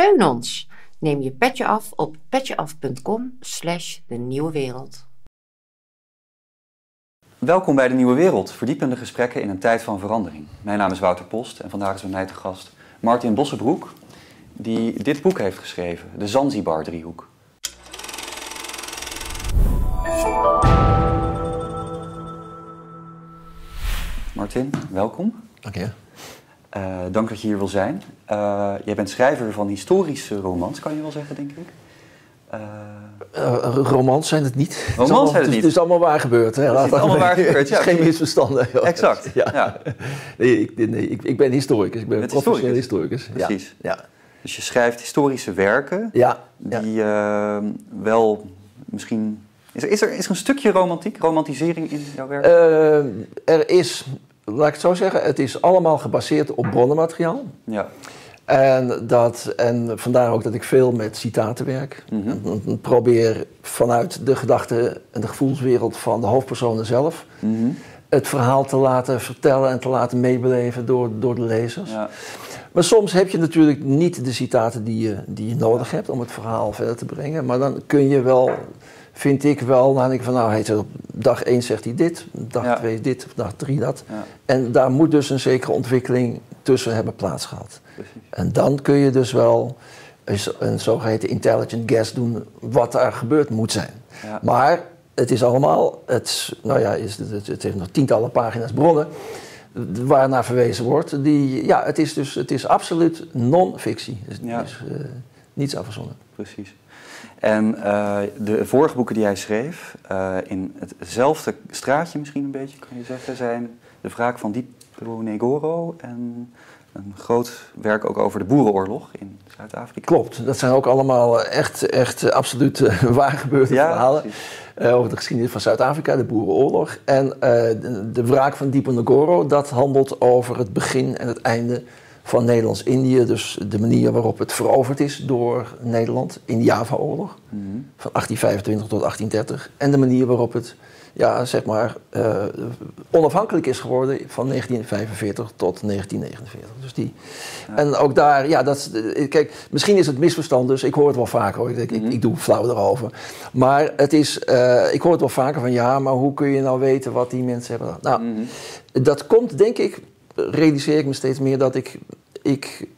Steun ons. Neem je petje af op petjeaf.com slash de nieuwe wereld. Welkom bij de Nieuwe Wereld, verdiepende gesprekken in een tijd van verandering. Mijn naam is Wouter Post en vandaag is bij mij te gast Martin Bossenbroek, die dit boek heeft geschreven, De Zanzibar-driehoek. Martin, welkom. Dank je. Uh, dank dat je hier wil zijn. Uh, jij bent schrijver van historische romans, kan je wel zeggen, denk ik. Uh, romans zijn het niet. Romans zijn het niet. Het is allemaal waar gebeurd. Hè? Het is allemaal waar gebeurd, ja. geen misverstanden. Exact, ja. ja. Nee, ik, nee, ik, ik, ben historicus. Ik ben professioneel historicus. Precies. Ja. Dus je schrijft historische werken ja. die uh, wel misschien... Is er, is, er, is er een stukje romantiek, romantisering in jouw werk? Uh, er is, laat ik het zo zeggen, het is allemaal gebaseerd op bronnenmateriaal. Ja. En, dat, en vandaar ook dat ik veel met citaten werk. En, en probeer vanuit de gedachte en de gevoelswereld van de hoofdpersonen zelf... Mhm. het verhaal te laten vertellen en te laten meebeleven door, door de lezers. Ja. Maar soms heb je natuurlijk niet de citaten die je, die je nodig hebt om het verhaal verder te brengen. Maar dan kun je wel, vind ik wel, dan denk ik van nou, hij zegt op dag 1 zegt hij dit, dag Ja. 2 dit, dag 3 dat. Ja. En daar moet dus een zekere ontwikkeling tussen hebben plaatsgehad. Precies. En dan kun je dus wel een, zo- een zogeheten intelligent guess doen wat daar gebeurd moet zijn. Ja. Maar het is allemaal, het, nou ja, is, het, heeft nog tientallen pagina's bronnen waar naar verwezen wordt. Die, ja, het is dus het is absoluut non-fictie. Dus het Ja. is eh, niets afverzonnen. Precies. En eh, de vorige boeken die hij schreef, eh, in hetzelfde straatje misschien een beetje, kan je zeggen, zijn De Wraak van Dipo Negoro en een groot werk ook over de Boerenoorlog in Zuid-Afrika. Klopt, dat zijn ook allemaal eh, echt, echt absoluut waar gebeurde Ja, verhalen. over de geschiedenis van Zuid-Afrika, de Boerenoorlog. En de, de wraak van Diponegoro, dat handelt over het begin en het einde van Nederlands-Indië. Dus de manier waarop het veroverd is door Nederland in de Java-oorlog. Mhm. Van 1825 tot 1830. En de manier waarop het, ja, zeg maar, eh, onafhankelijk is geworden van 1945 tot 1949. Dus die, Ja. En ook daar, ja, dat, eh, kijk, misschien is het misverstand, dus ik hoor het wel vaker hoor. Ik, denk, Mhm. ik, ik doe flauw erover. Maar het is, eh, ik hoor het wel vaker van ja, maar hoe kun je nou weten wat die mensen hebben gedaan? Nou, Mhm. dat komt denk ik, realiseer ik me steeds meer dat ik, ik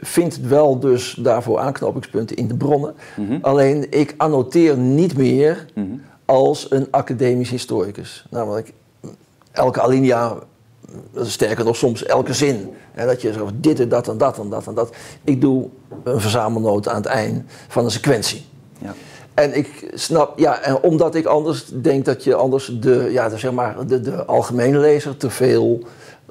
vind wel dus daarvoor aanknopingspunten in de bronnen. Mhm. Alleen ik annoteer niet meer Mhm. als een academisch historicus. Namelijk elke alinea, sterker nog soms elke zin. Hè, dat je zegt dit en dat en dat en dat en dat. Ik doe een verzamelnoot aan het eind van een sequentie. Ja. En ik snap, ja, en omdat ik anders denk dat je anders de, ja, de, zeg maar, de, de algemene lezer te veel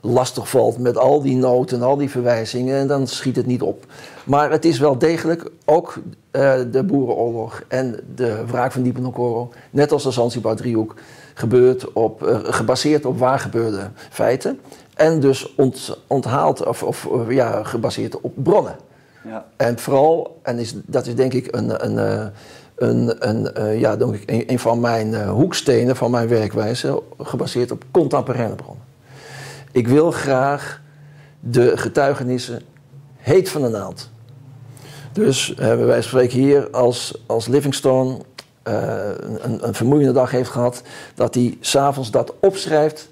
lastig valt met al die noten en al die verwijzingen en dan schiet het niet op. Maar het is wel degelijk ook eh, de Boerenoorlog en de wraak van Diponegoro, net als de Zanzibar-driehoek, gebeurd op, eh, gebaseerd op waar gebeurde feiten. En dus ont, onthaald, of, of eh, ja, gebaseerd op bronnen. Ja. En vooral, en is, dat is denk ik een, een, een, een, ja, denk ik een, een van mijn hoekstenen van mijn werkwijze, gebaseerd op contemporaine bronnen. Ik wil graag de getuigenissen heet van de naald. Dus eh, wij spreken hier als, als Livingstone eh, een, een vermoeiende dag heeft gehad, dat hij s'avonds dat opschrijft,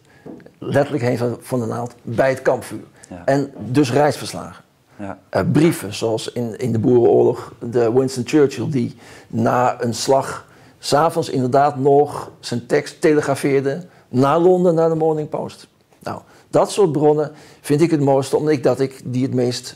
letterlijk heen van, van de naald, bij het kampvuur. Ja. En dus reisverslagen. Ja. Eh, brieven, zoals in, in de Boerenoorlog de Winston Churchill, die na een slag s'avonds inderdaad nog zijn tekst telegrafeerde naar Londen, naar de Morning Post. Nou, dat soort bronnen vind ik het mooiste, omdat ik dat ik die het meest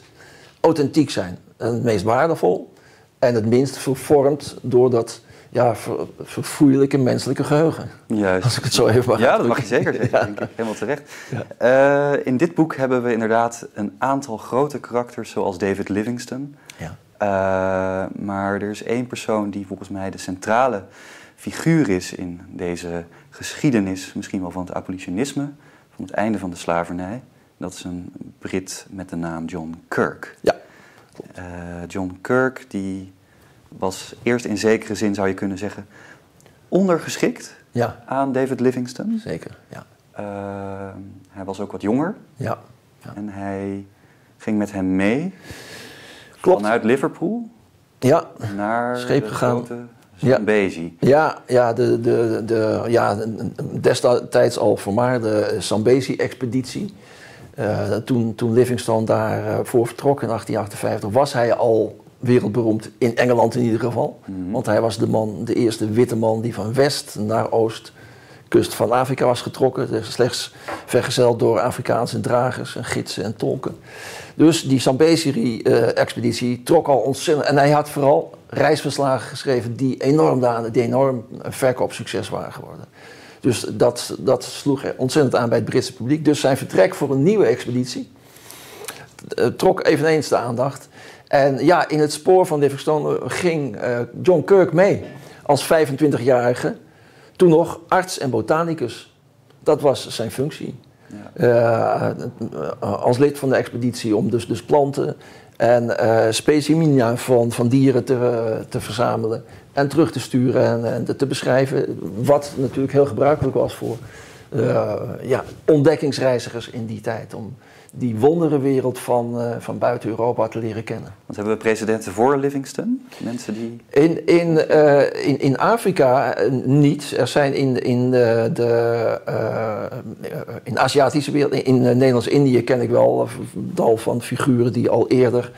authentiek zijn. En het meest waardevol en het minst vervormd door dat ja, ver, verfoeilijke menselijke geheugen. Juist. Als ik het zo even mag Ja, dat mag je zeker zeggen, Ja. denk ik. Helemaal terecht. Ja. Eh, in dit boek hebben we inderdaad een aantal grote karakters, zoals David Livingstone. Ja. Eh, maar er is één persoon die volgens mij de centrale figuur is in deze geschiedenis, misschien wel van het abolitionisme, van het einde van de slavernij. Dat is een Brit met de naam John Kirk. Ja. Eh, John Kirk die was eerst in zekere zin, zou je kunnen zeggen, ondergeschikt Ja, aan David Livingstone. zeker. Ja. Eh, hij was ook wat jonger Ja. en hij ging met hem mee Klopt. vanuit Liverpool Ja, naar Scheep de gegaan. grote Ja. Zambezi. ja, ja, de, de, de, ja destijds al vermaarde Zambezi-expeditie. Eh, toen, toen Livingstone daarvoor voor vertrok in 1858, was hij al wereldberoemd, in Engeland in ieder geval. Mhm. Want hij was de man, de eerste witte man die van west naar oost kust van Afrika was getrokken. Dus slechts vergezeld door Afrikaanse dragers en gidsen en tolken. Dus die Zambezi-expeditie trok al ontzettend. En hij had vooral reisverslagen geschreven die enorm, daan- die enorm een verkoopsucces waren geworden. Dus dat, dat sloeg ontzettend aan bij het Britse publiek. Dus zijn vertrek voor een nieuwe expeditie eh, trok eveneens de aandacht. En ja, in het spoor van Livingstone ging eh, John Kirk mee als 25-jarige. Toen nog arts en botanicus. Dat was zijn functie. Ja. Eh, als lid van de expeditie om dus, dus planten en eh specimina van, van dieren te, te verzamelen en terug te sturen en, en te beschrijven. Wat natuurlijk heel gebruikelijk was voor eh, ja, ontdekkingsreizigers in die tijd. Om die wonderenwereld van, eh, van buiten Europa te leren kennen. Want hebben we presidenten voor Livingston? Mensen die... In, in, eh, in, in Afrika eh, niet. Er zijn in, in de, de in de Aziatische wereld, in, in Nederlands-Indië ken ik wel een dal van figuren die al eerder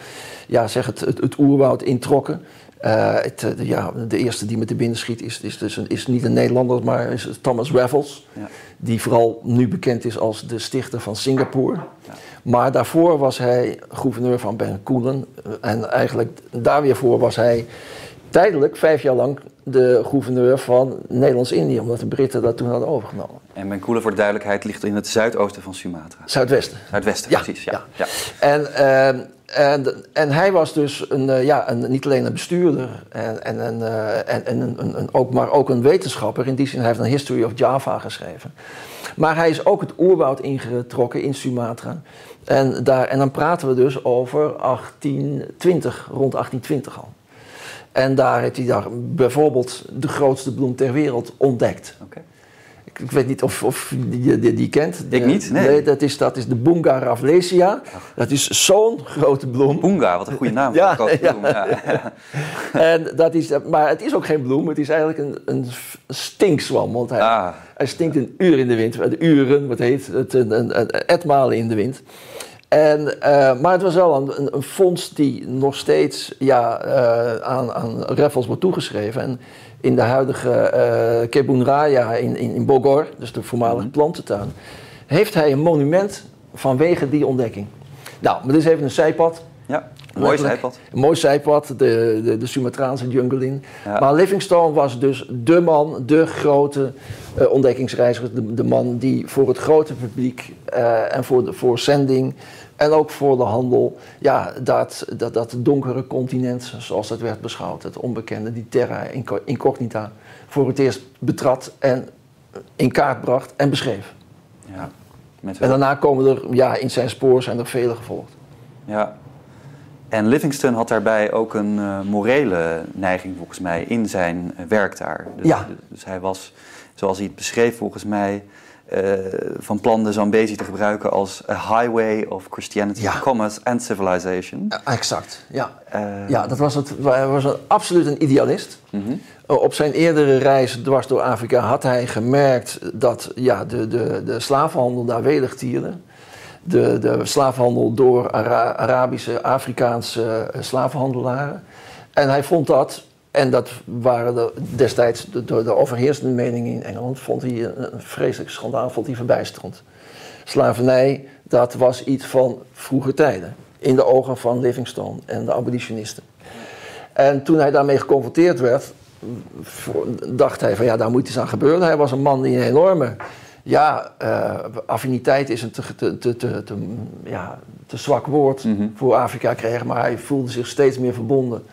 ja, zeg het, het, het oerwoud introkken. Het, de, ja, de eerste die me te binnen schiet is, is, dus een, is niet een Nederlander, maar is Thomas Raffles. Ja. Die vooral nu bekend is als de stichter van Singapore. Maar daarvoor was hij gouverneur van Bencoolen. En eigenlijk daar weer voor was hij tijdelijk, vijf jaar lang, de gouverneur van Nederlands-Indië. Omdat de Britten dat toen hadden overgenomen. En Bencoolen, voor de duidelijkheid, ligt in het zuidoosten van Sumatra. Zuidwesten. Zuidwesten, Ja, precies. Ja. ja. Ja. En, ehm, en, en hij was dus een, eh, ja, een, niet alleen een bestuurder, en, en, en, eh, en, en een, een, een, ook, maar ook een wetenschapper. In die zin, hij heeft een History of Java geschreven. Maar hij is ook het oerwoud ingetrokken in Sumatra. En, daar, en dan praten we dus over 1820, rond 1820 al. En daar heeft hij daar bijvoorbeeld de grootste bloem ter wereld ontdekt. Oké. Ik, ik weet niet of, of je die, die, kent. Ik niet, nee. dat, is, dat is de Bunga rafflesia. Dat is zo'n grote bloem. Bunga, wat een goede naam Ja, voor een grote ja. bloem. Ja. En dat is, maar het is ook geen bloem, het is eigenlijk een, een stinkswam. Want hij, Ah, hij stinkt een uur in de wind. De uren, wat heet het, een, een, een etmalen in de wind. En, eh, maar het was wel een, een, een vondst die nog steeds ja, eh, aan, aan Raffles wordt toegeschreven. En in de huidige eh Kebun Raya in, in, in Bogor, dus de voormalige plantentuin, heeft hij een monument vanwege die ontdekking. Nou, maar dit is even een zijpad. Ja. Mooi zijpad. Een mooi zijpad, de, de, de Sumatraanse jungle in. Ja. Maar Livingstone was dus de man, de grote eh, ontdekkingsreiziger. De, de man die voor het grote publiek eh, en voor, de, voor zending en ook voor de handel... ja, dat, dat, dat donkere continent, zoals dat werd beschouwd... het onbekende, die terra inco- incognita... voor het eerst betrad en in kaart bracht en beschreef. Ja. En daarna komen er, ja, in zijn spoor zijn er vele gevolgd. Ja. En Livingston had daarbij ook een eh, morele neiging volgens mij in zijn eh, werk daar. Dus, Ja. dus hij was, zoals hij het beschreef volgens mij, eh, van plan de Zambezi te gebruiken als a highway of Christianity, Ja. commerce and civilization. exact, ja. Eh, Ja, dat was het. Hij was een, absoluut een idealist. mhm. Op zijn eerdere reis dwars door Afrika had hij gemerkt dat ja, de, de, de slavenhandel daar welig tierde. De, de slavenhandel door Ara- Arabische, Afrikaanse eh, slavenhandelaren. En hij vond dat, en dat waren de, destijds de, de, de overheersende meningen in Engeland, vond hij een, vreselijk schandaal, vond hij verbijsterend. Slavernij, dat was iets van vroege tijden. In de ogen van Livingstone en de abolitionisten. En toen hij daarmee geconfronteerd werd, dacht hij van ja, daar moet iets aan gebeuren. Hij was een man die een enorme ja, eh, affiniteit is een te, te, te, ja, te zwak woord Mhm. voor Afrika kreeg. Maar hij voelde zich steeds meer verbonden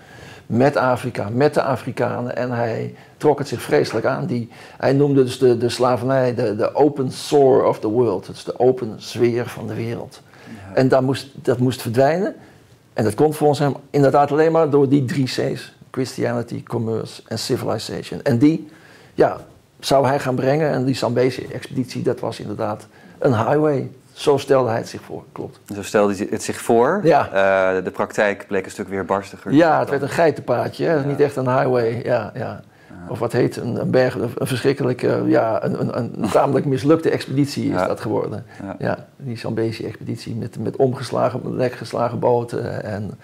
met Afrika, met de Afrikanen. En hij trok het zich vreselijk aan. Die, hij noemde dus de, de slavernij de, de open sore of the world. Het is de open sfeer van de wereld. En dat moest, dat moest verdwijnen. En dat kon volgens hem inderdaad alleen maar door die drie C's. Christianity, commerce en civilization. En die ja, zou hij gaan brengen. En die Zambezi-expeditie, dat was inderdaad een highway. Zo stelde hij het zich voor, klopt. Zo stelde hij het zich voor. Ja. Eh, de praktijk bleek een stuk weerbarstiger. Ja, het werd een geitenpaadje, hè? Ja. niet echt een highway. Ja, ja. Of wat heet een, een berg, een, verschrikkelijke, ja, een, een, een tamelijk mislukte expeditie is Ja. dat geworden. Ja. Die Zambezi-expeditie met, met omgeslagen, lekgeslagen boten en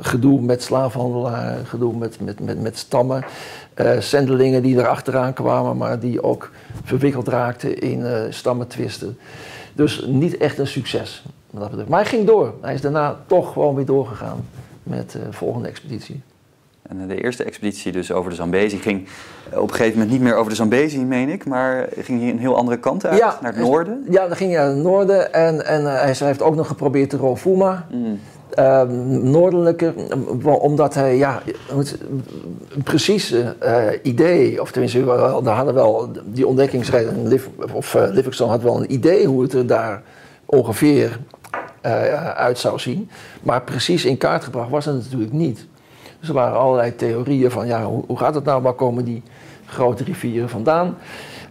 gedoe met slavenhandelaren, gedoe met, met, met, met stammen. eh zendelingen die erachteraan kwamen, maar die ook verwikkeld raakten in eh stammentwisten. Dus niet echt een succes. Maar hij ging door. Hij is daarna toch gewoon weer doorgegaan met de volgende expeditie. En eh, de eerste expeditie dus over de Zambezi ging eh, op een gegeven moment niet meer over de Zambezi, meen ik, maar ging hij een heel andere kant uit, naar het noorden. Ja, dan ging hij naar het noorden en, en eh, hij heeft ook nog geprobeerd de Rovuma. Mm. Eh, noordelijker, eh, omdat hij ja, precieze eh, idee, of tenminste, daar hadden wel die ontdekkingsreis, en Liv- of eh, Livingstone had wel een idee hoe het er daar ongeveer eh, uit zou zien. Maar precies in kaart gebracht was het natuurlijk niet. Dus er waren allerlei theorieën van, ja, hoe, hoe gaat het nou? Waar komen die grote rivieren vandaan?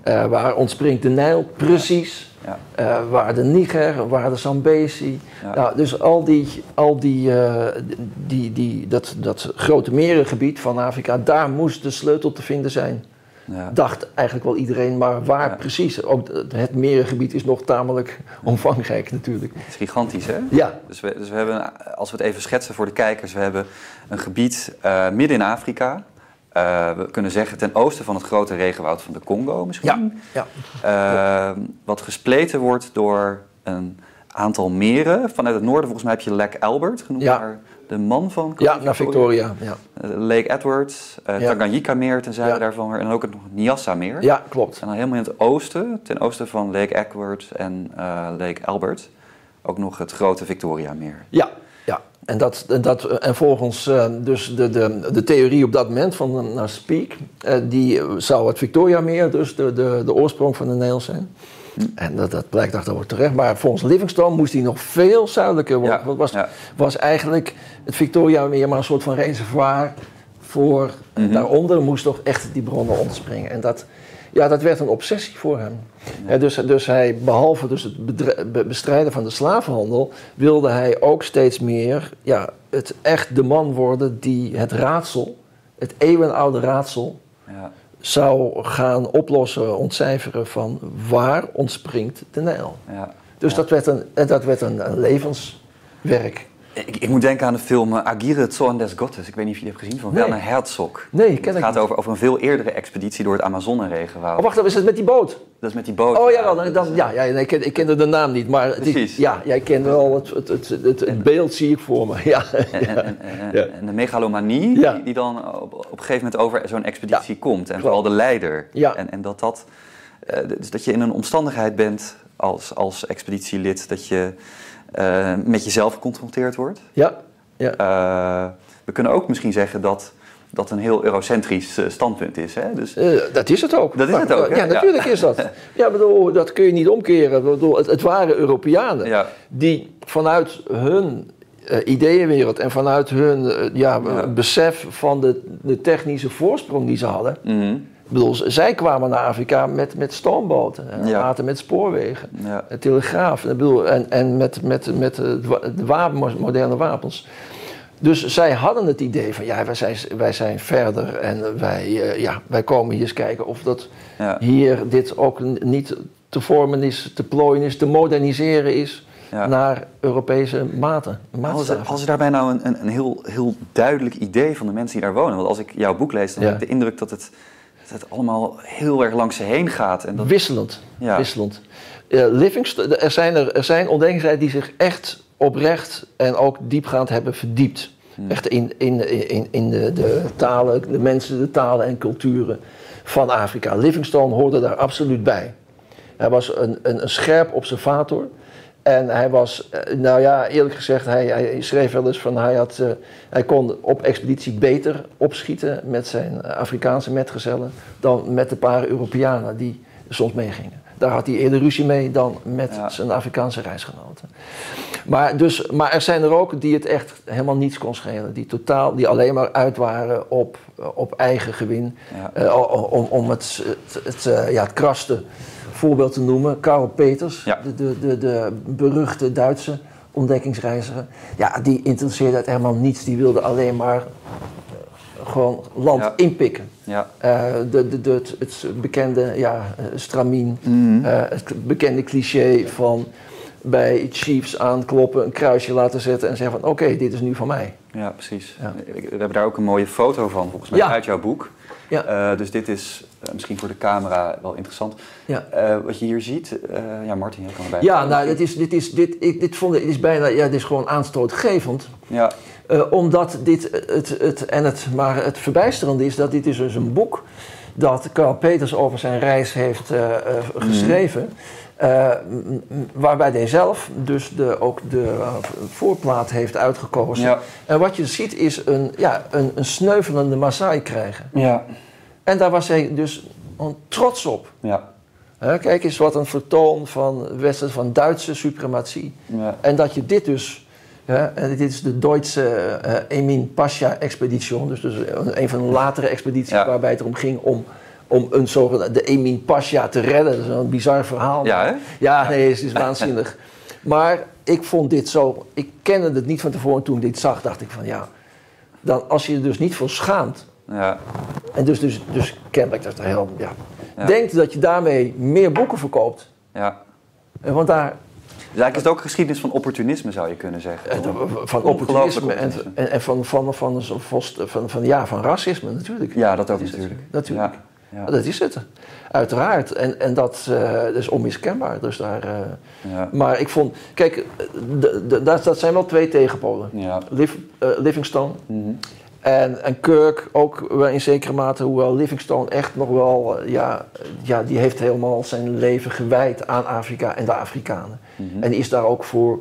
Waar ontspringt de Nijl precies? Eh, waar de Niger, waar de Zambezi. Nou, dus al die, al die, eh, die, die, dat, dat grote merengebied van Afrika, daar moest de sleutel te vinden zijn. Ja. Dacht eigenlijk wel iedereen, maar waar Ja. precies? Ook het merengebied is nog tamelijk omvangrijk natuurlijk. Het is gigantisch, hè? Ja, Dus we, dus we hebben, als we het even schetsen voor de kijkers, we hebben een gebied eh, midden in Afrika. Eh, we kunnen zeggen ten oosten van het grote regenwoud van de Congo misschien. ja, Eh, wat gespleten wordt door een aantal meren. Vanuit het noorden volgens mij heb je Lake Albert, genoemd Ja. naar de man van ja, naar Victoria. Ja, Eh, Lake Edward, Ja. Tanganyika-meer ten zuiden daarvan weer. En ook het Nyassa-meer. ja klopt. En dan helemaal in het oosten, ten oosten van Lake Edward en Lake Albert, ook nog het grote Victoria-meer. Ja. En, dat, en, dat, en volgens eh, dus de, de, de theorie op dat moment van uh, Speak, eh, die zou het Victoria-meer, dus de, de, de oorsprong van de Nijl zijn. En dat, dat blijkt achteraf terecht. Maar volgens Livingstone moest die nog veel zuidelijker worden. Ja, Want was, ja. was eigenlijk het Victoria-meer maar een soort van reservoir voor Mhm. daaronder moest toch echt die bronnen ontspringen. En dat, ja, dat werd een obsessie voor hem. Hè, dus, dus hij, behalve dus het be- bestrijden van de slavenhandel, wilde hij ook steeds meer ja, het echt de man worden die het raadsel, het eeuwenoude raadsel, Ja. zou gaan oplossen, ontcijferen van waar ontspringt de Nijl. Ja. Dus Ja. dat werd een, dat werd een, een levenswerk. Ik, ik moet denken aan de film eh, Agire Zorn des Gottes. Ik weet niet of je die hebt gezien, van Nee. Werner Herzog. Nee, ken Het ik gaat niet. over, over een veel eerdere expeditie door het Amazoneregenwoud. Oh, wacht, even, is het met die boot? Dat is met die boot. Oh ja, dan, dan- ja, ja nee, ik, ken, ik kende de naam niet, maar het is- ja, jij kent wel het, het, het, het, het beeld, zie ik voor me. Ja, En, ja. de megalomanie Ja. die, die dan op, op een gegeven moment over zo'n expeditie komt. En klopt. vooral de leider. Ja. En, en dat dat... eh, dus dat je in een omstandigheid bent als, als expeditielid... dat je eh, met jezelf geconfronteerd wordt. ja, ja. Eh, we kunnen ook misschien zeggen dat dat een heel eurocentrisch eh, standpunt is. Hè? Dus, dat is het ook. Dat is het ook, hè? Ja, natuurlijk is dat. Ja, bedoel, dat kun je niet omkeren. Bedoel, het, het waren Europeanen ja, die vanuit hun eh, ideeënwereld en vanuit hun ja, Ja. besef van de, de technische voorsprong die ze hadden. mhm, Ik bedoel, z- zij kwamen naar Afrika met, met stoomboten, en Ja. later met spoorwegen. ja, telegraaf ik bedoel, en, en met, met, met de, wa- de wapen, moderne wapens. Dus zij hadden het idee van ja, wij zijn, wij zijn verder en wij, eh, ja, wij komen hier eens kijken of dat ja, hier dit ook niet te vormen is, te plooien is, te moderniseren is ja. naar Europese maten. Als, als er daarbij nou een, een, een heel, heel duidelijk idee van de mensen die daar wonen. Want als ik jouw boek lees, dan Ja. heb ik de indruk dat het, dat het allemaal heel erg langs ze heen gaat. En dat, Wisselend. Ja. Wisselend. Livingstone, er, zijn er, er zijn die zich echt oprecht en ook diepgaand hebben verdiept. Hmm. Echt in, in, in, in de, de talen, de mensen, de talen en culturen van Afrika. Livingstone hoorde daar absoluut bij. Hij was een, een, een scherp observator. En hij was, eh, nou ja, eerlijk gezegd, hij, hij schreef wel eens van hij, had, eh, hij kon op expeditie beter opschieten met zijn Afrikaanse metgezellen dan met de paar Europeanen die soms meegingen. Daar had hij eerder ruzie mee dan met Ja. zijn Afrikaanse reisgenoten. Maar, dus, maar er zijn er ook die het echt helemaal niets kon schelen. Die, totaal, die alleen maar uit waren op, op eigen gewin. ja, Eh, om, om het, het, het, ja, het krasten voorbeeld te noemen, Karl Peters, Ja. de, de, de, de beruchte Duitse ontdekkingsreiziger. Ja, die interesseerde het helemaal niets. Die wilde alleen maar eh, gewoon land Ja. inpikken. Ja. Eh, de, de, de, het, het bekende ja, eh, stramien, Mhm. het bekende cliché van bij chiefs aankloppen, een kruisje laten zetten en zeggen van oké, dit is nu van mij. Ja, precies. Ja. We hebben daar ook een mooie foto van, volgens mij, uit jouw boek. Ja. Eh, dus dit is eh, misschien voor de camera wel interessant. Ja. Eh, wat je hier ziet, ja, Martin, jij kan erbij. Ja, nou, dit is, dit is, dit, ik, dit vond dit is bijna, ja, dit is gewoon aanstootgevend. Ja, omdat dit het, het, en het, maar het verbijsterende is dat dit is dus een boek dat Carl Peters over zijn reis heeft geschreven. eh, m- waarbij hij zelf dus de, ook de eh, voorplaat heeft uitgekozen. ja, En wat je ziet is een, ja, een, een sneuvelende Maasai krijgen. ja, En daar was hij dus trots op. ja, Hè, kijk eens wat een vertoon van, Westen, van Duitse suprematie. ja, En dat je dit dus, hè, en dit is de Duitse eh Emin Pasha-expeditie, dus, dus een, een van de latere expedities Ja. waarbij het erom ging om, om een zogenaamde de Emin Pasha te redden. Dat is een bizar verhaal. ja, hè? Ja, nee, het is waanzinnig. Maar ik vond dit zo, ik kende het niet van tevoren. Toen ik dit zag, dacht ik van ja, dan, als je er dus niet voor schaamt, Ja, en dus, dus, dus kennelijk dat er heel, ja, Ja. denkt dat je daarmee meer boeken verkoopt. ja. Eh, Want daar, Dus eigenlijk is het ook een geschiedenis van opportunisme, zou je kunnen zeggen. En van opportunisme en, en, en van, van, van, van, van, van, van, ja, van racisme natuurlijk. Ja, dat ook het. natuurlijk. Natuurlijk. Ja, ja, Dat is het. Uiteraard. En, en dat, eh, dat is onmiskenbaar. Dus daar, eh, ja, maar ik vond... Kijk, eh, dat, dat zijn wel twee tegenpolen. ja. Liv, Livingstone Mhm. en, en Kirk ook wel in zekere mate. Hoewel Livingstone echt nog wel... ja, ja, die heeft helemaal zijn leven gewijd aan Afrika en de Afrikanen. Mhm. En die is daar ook voor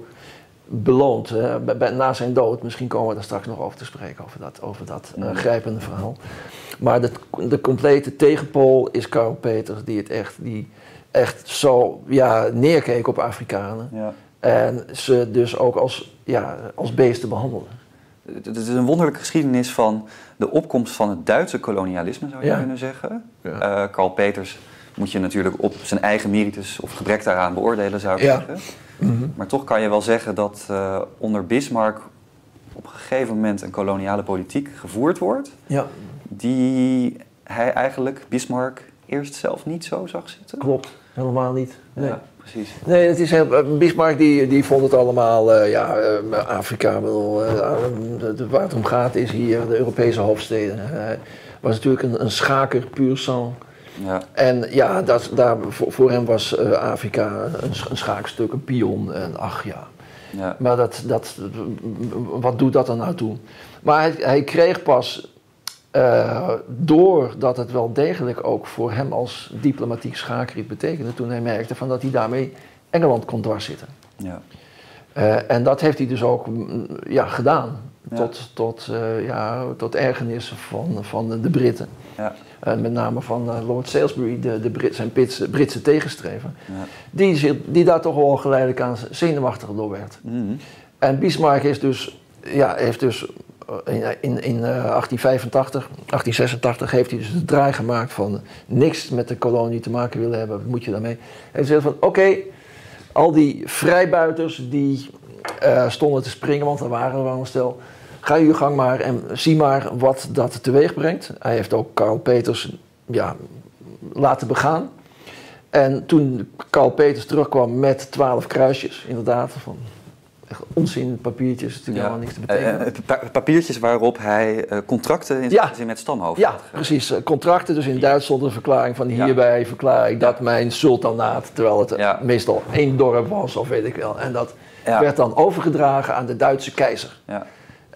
beloond. Hè, bij- bij- na zijn dood, misschien komen we daar straks nog over te spreken, over dat, over dat eh, grijpende verhaal. Maar de, de complete tegenpool is Karl Peters, die het echt, die echt zo ja, neerkeek op Afrikanen. ja. En ze dus ook als, ja, als beesten behandelde. Het het is een wonderlijke geschiedenis van de opkomst van het Duitse kolonialisme, zou je Ja. kunnen zeggen. Ja. Eh, Karl Peters moet je natuurlijk op zijn eigen meritus of gebrek daaraan beoordelen, zou ik Zeggen. Maar toch kan je wel zeggen dat eh, onder Bismarck op een gegeven moment een koloniale politiek gevoerd wordt, Ja, die hij eigenlijk, Bismarck, eerst zelf niet zo zag zitten. klopt. Helemaal niet. Nee. Ja, precies. Nee, het is heel, eh, Bismarck die, die vond het allemaal, eh, ja, Afrika, de- waar het om gaat is hier de Europese hoofdsteden. Was natuurlijk een, een schaker puur sang. Ja, En ja, dat, daar, voor, hem was eh, Afrika een, sch- een schaakstuk, een pion. En ach ja, ja, maar dat, dat, wat doet dat dan nou toe? Maar hij, hij kreeg pas, eh, doordat het wel degelijk ook voor hem als diplomatiek schaker iets betekende, toen hij merkte van dat hij daarmee Engeland kon dwarszitten. ja. Eh, en dat heeft hij dus ook mm, ja, gedaan, Ja. tot, tot, eh, ja, tot ergernis van, van de Britten. ja, En met name van eh, Lord Salisbury, de, de Brit, zijn Britse, Britse tegenstrever. ja. Die, die daar toch wel geleidelijk aan zenuwachtig door werd. Mhm. En Bismarck is dus, ja, heeft dus eh, in, in, in eh, 1885, 1886 heeft hij dus de draai gemaakt van niks met de kolonie te maken willen hebben. Wat moet je daarmee? Hij heeft gezegd van oké, al die vrijbuiters die eh, stonden te springen, want er waren er wel een stel. Ga je gang maar en zie maar wat dat teweeg brengt. Hij heeft ook Karl Peters ja, laten begaan. En toen Karl Peters terugkwam met twaalf kruisjes, inderdaad, van echt onzin papiertjes, natuurlijk helemaal niks te betekenen. Eh, eh, pa- papiertjes waarop hij eh, contracten in Ja. zin met stamhoofd ja, had precies. Contracten, dus in Duits stond een verklaring van hierbij verklaar ik dat mijn sultanaat, terwijl het meestal één dorp was of weet ik wel. En dat werd dan overgedragen aan de Duitse keizer. Ja,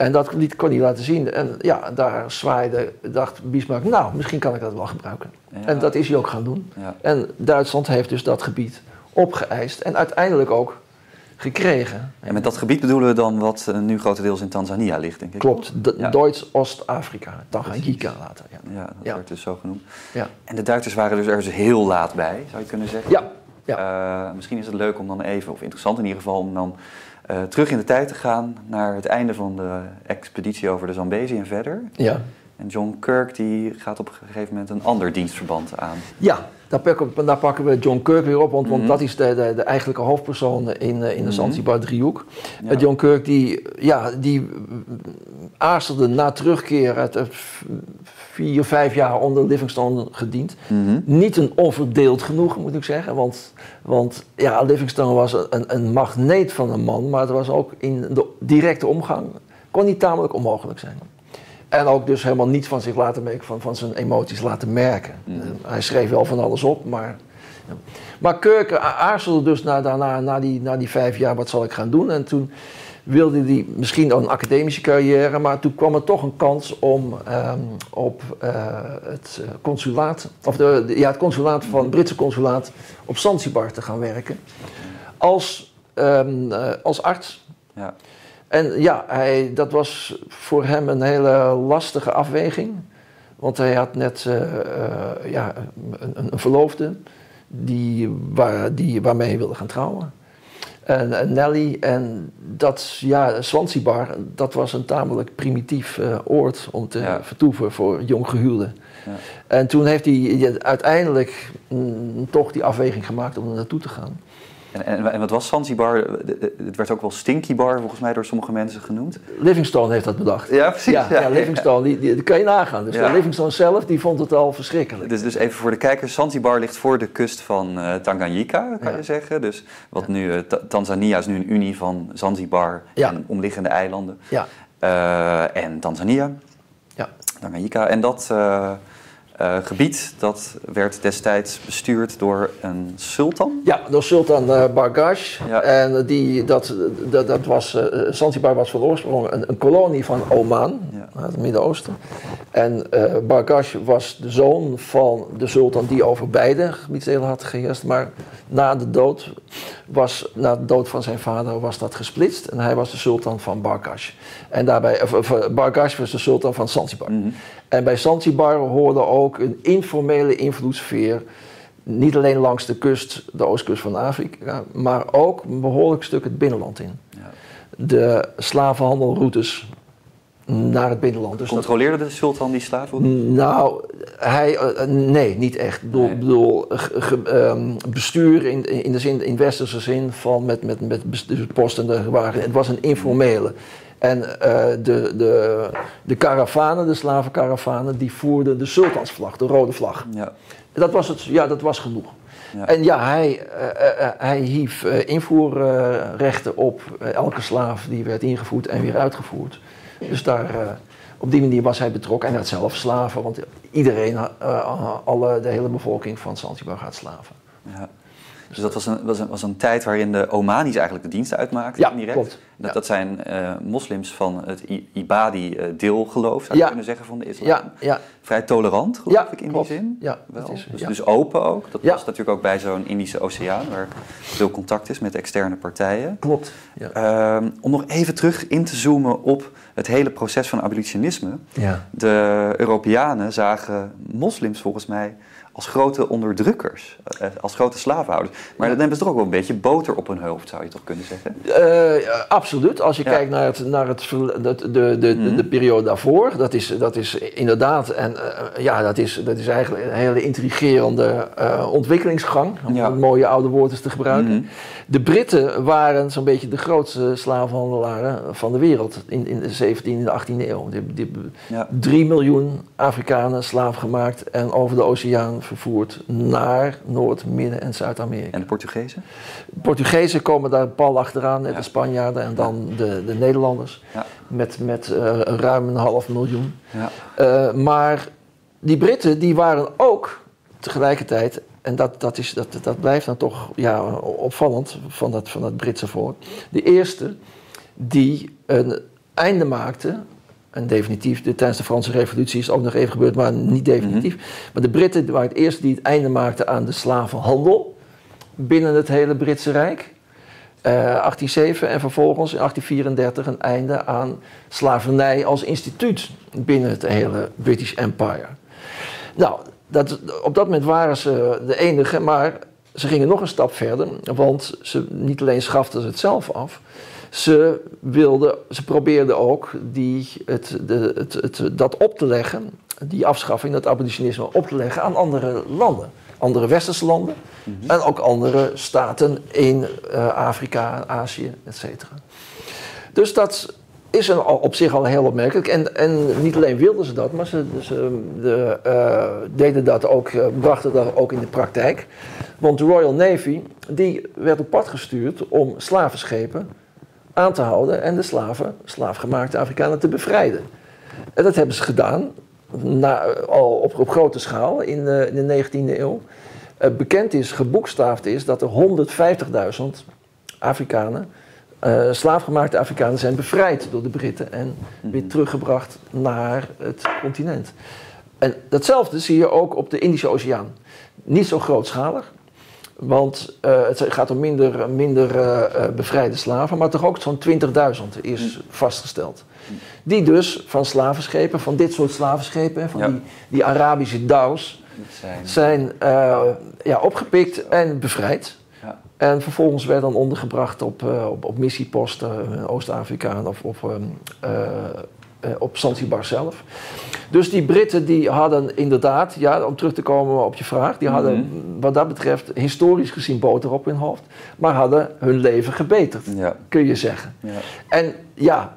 En dat liet, kon hij laten zien. En ja, daar zwaaide, dacht Bismarck, nou, misschien kan ik dat wel gebruiken. Ja. En dat is hij ook gaan doen. ja, En Duitsland heeft dus dat gebied opgeëist en uiteindelijk ook gekregen. En met dat gebied bedoelen we dan wat eh, nu grotendeels in Tanzania ligt, denk ik. Klopt, Ja. Duits-Oost-Afrika, Tanganyika later. Ja. Ja, dat Ja. werd dus zo genoemd. Ja. En de Duitsers waren dus ergens heel laat bij, zou je kunnen zeggen. Ja, ja. Eh, misschien is het leuk om dan even, of interessant in ieder geval, om dan eh, terug in de tijd te gaan naar het einde van de expeditie over de Zambezi en verder. ja. En John Kirk die gaat op een gegeven moment een ander dienstverband aan. Ja, daar pakken, daar pakken we John Kirk weer op, want, want Mhm. dat is de, de, de eigenlijke hoofdpersoon in, eh, in de Mhm. Zanzibar-driehoek. Ja. Eh, John Kirk die, ja, die aarzelde na terugkeer uit eh, vier, vijf jaar onder Livingstone gediend. Mhm. Niet een onverdeeld genoegen, moet ik zeggen. Want, want ja, Livingstone was een, een magneet van een man, maar het was ook in de directe omgang, kon niet tamelijk onmogelijk zijn. En ook dus helemaal niets van zich laten merken, van, van zijn emoties laten merken. Mhm. Eh, hij schreef wel van alles op, maar... Maar Kirk aarzelde dus na, daarna, na, die, na die vijf jaar, wat zal ik gaan doen? En toen wilde hij misschien een academische carrière, maar toen kwam er toch een kans om ehm, op eh, het consulaat, of de, de- ja, het consulaat van het Britse consulaat op Zanzibar te gaan werken. Als, ehm, eh, als arts. Ja. En ja, hij, dat was voor hem een hele lastige afweging. Want hij had net eh, ja, een, een verloofde die, waar, die, waarmee hij wilde gaan trouwen. En, en Nelly, en dat, ja, Zanzibar, dat was een tamelijk primitief eh, oord om te Ja. vertoeven voor jonggehuwden. Ja. En toen heeft hij uiteindelijk mm, toch die afweging gemaakt om er naartoe te gaan. En, en, en wat was Zanzibar? Het werd ook wel Stinky Bar volgens mij door sommige mensen genoemd. Livingstone heeft dat bedacht. Ja, precies. Ja, ja, Livingstone, die, die, kan je nagaan. Dus Ja. Livingstone zelf, die vond het al verschrikkelijk. Dus, dus even voor de kijkers, Zanzibar ligt voor de kust van eh, Tanganyika, kan je zeggen. Dus wat nu, eh, Ta- Tanzania is nu een unie van Zanzibar en omliggende eilanden. Ja, Eh, en Tanzania, ja. Tanganyika. En dat eh, gebied, dat werd destijds bestuurd door een sultan. ja door Sultan eh, Bargash. Ja. En die, dat, dat, dat was, eh, Zanzibar was van oorsprong een, een kolonie van Oman, Ja. het Midden-Oosten. En Bargash was de zoon van de sultan die over beide gebiedsdelen had geheerst. Maar na de dood, was, na de dood van zijn vader was dat gesplitst. En hij was de sultan van Bargash. En daarbij, of, of, Bargash was de sultan van Zanzibar. Mhm. En bij Zanzibar hoorde ook een informele invloedssfeer. Niet alleen langs de kust, de oostkust van Afrika, maar ook een behoorlijk stuk het binnenland in. Ja. De slavenhandelroutes naar het binnenland. Dus dat, Controleerde de sultan die slaven? nou, hij, eh, nee, niet echt. Ik bedoel, Nee. bedoel, ge- ge- ehm, bestuur in, in de zin, in westerse zin van met, met, met bestuursposten. er waren- Het was een informele. En eh, de, de, de karavanen, de slavenkaravanen, die voerden de sultansvlag, de rode vlag. Ja. Dat was, het, ja, dat was genoeg. Ja. En ja, hij, eh, eh, eh, hij hief eh, invoerrechten op eh, elke slaaf die werd ingevoerd en weer uitgevoerd. Dus daar, eh, op die manier was hij betrokken. En hij had zelf slaven, want iedereen, eh, alle, de hele bevolking van Zanzibar gaat slaven. Ja. Dus dat was een, was, een, was een tijd waarin de Omanis eigenlijk de dienst uitmaakten. Ja, indirect. klopt. Dat, Ja. dat zijn eh, moslims van het I- Ibadi-deelgeloof, zou je Ja. kunnen zeggen, van de islam. Ja, ja, Vrij tolerant, geloof ik, in klopt. die zin. Ja, Wel. dat is, dus, dus open ook. Dat past natuurlijk ook bij zo'n Indische Oceaan, waar veel contact is met externe partijen. klopt. Ehm, om nog even terug in te zoomen op het hele proces van abolitionisme. ja. De Europeanen zagen moslims volgens mij als grote onderdrukkers, eh, als grote slavenhouders. Maar dan hebben ze toch ook wel een beetje boter op hun hoofd, zou je toch kunnen zeggen? Eh, absoluut. Als je Ja. kijkt naar, het, naar het, dat- de, de, de, Mhm. de periode daarvoor, dat is, dat is inderdaad, en eh, ja, dat is, dat is eigenlijk een hele intrigerende ontwikkelingsgang, om Ja. mooie oude woord eens te gebruiken. Mhm. De Britten waren zo'n beetje de grootste slavenhandelaren van de wereld in, in de 17e en de 18e eeuw. Die, die hebben Ja. 3 miljoen Afrikanen slaaf gemaakt en over de oceaan vervoerd naar Noord-, Midden- en Zuid-Amerika. En de Portugezen? De Portugezen komen daar pal achteraan, net Ja. de Spanjaarden en dan de, de Nederlanders. Ja. Met, met eh, ruim een half miljoen. Ja. Eh, maar die Britten die waren ook tegelijkertijd, en dat, dat, is, dat, dat blijft dan toch ja, opvallend van dat, van dat Britse volk, de eerste die een einde maakte. En definitief, de- tijdens de Franse Revolutie is het ook nog even gebeurd, maar niet definitief. Maar de Britten waren het eerste die het einde maakten aan de slavenhandel binnen het hele Britse Rijk. Eh 1807 en vervolgens in 1834 een einde aan slavernij als instituut binnen het hele British Empire. Nou, dat, op dat moment waren ze de enige, maar ze gingen nog een stap verder, want ze, niet alleen schaften ze het zelf af, Ze, wilden, ze probeerden ook die, het, de, het, het, dat op te leggen, die afschaffing, dat abolitionisme op te leggen aan andere landen. Andere westerse landen en ook andere staten in uh, Afrika, Azië, etc. Dus dat is een, op zich al heel opmerkelijk. En, en niet alleen wilden ze dat, maar ze, de, uh, deden dat ook, uh, brachten dat ook in de praktijk. Want de Royal Navy die werd op pad gestuurd om slavenschepen aan te houden en de slaven, slaafgemaakte Afrikanen, te bevrijden. En dat hebben ze gedaan, na, al op, grote schaal in, uh, in de 19e eeuw. bekend is, geboekstaafd is, dat er 150.000 Afrikanen uh, slaafgemaakte Afrikanen zijn bevrijd door de Britten en weer teruggebracht naar het continent. En datzelfde zie je ook op de Indische Oceaan. Niet zo grootschalig, want uh, het gaat om minder, minder uh, bevrijde slaven, maar toch ook zo'n 20.000 is vastgesteld. Die dus van slavenschepen, van dit soort slavenschepen, van ja. die, die Arabische douws, zijn, zijn ja, opgepikt en bevrijd. En vervolgens werd dan ondergebracht op, uh, op, op, missieposten in Oost-Afrika of op, um, uh, uh, op Zanzibar zelf. Dus die Britten die hadden inderdaad, ja, om terug te komen op je vraag, die hadden mm -hmm. wat dat betreft historisch gezien boter op hun hoofd, maar hadden hun leven gebeterd, ja. kun je zeggen. Ja. En ja,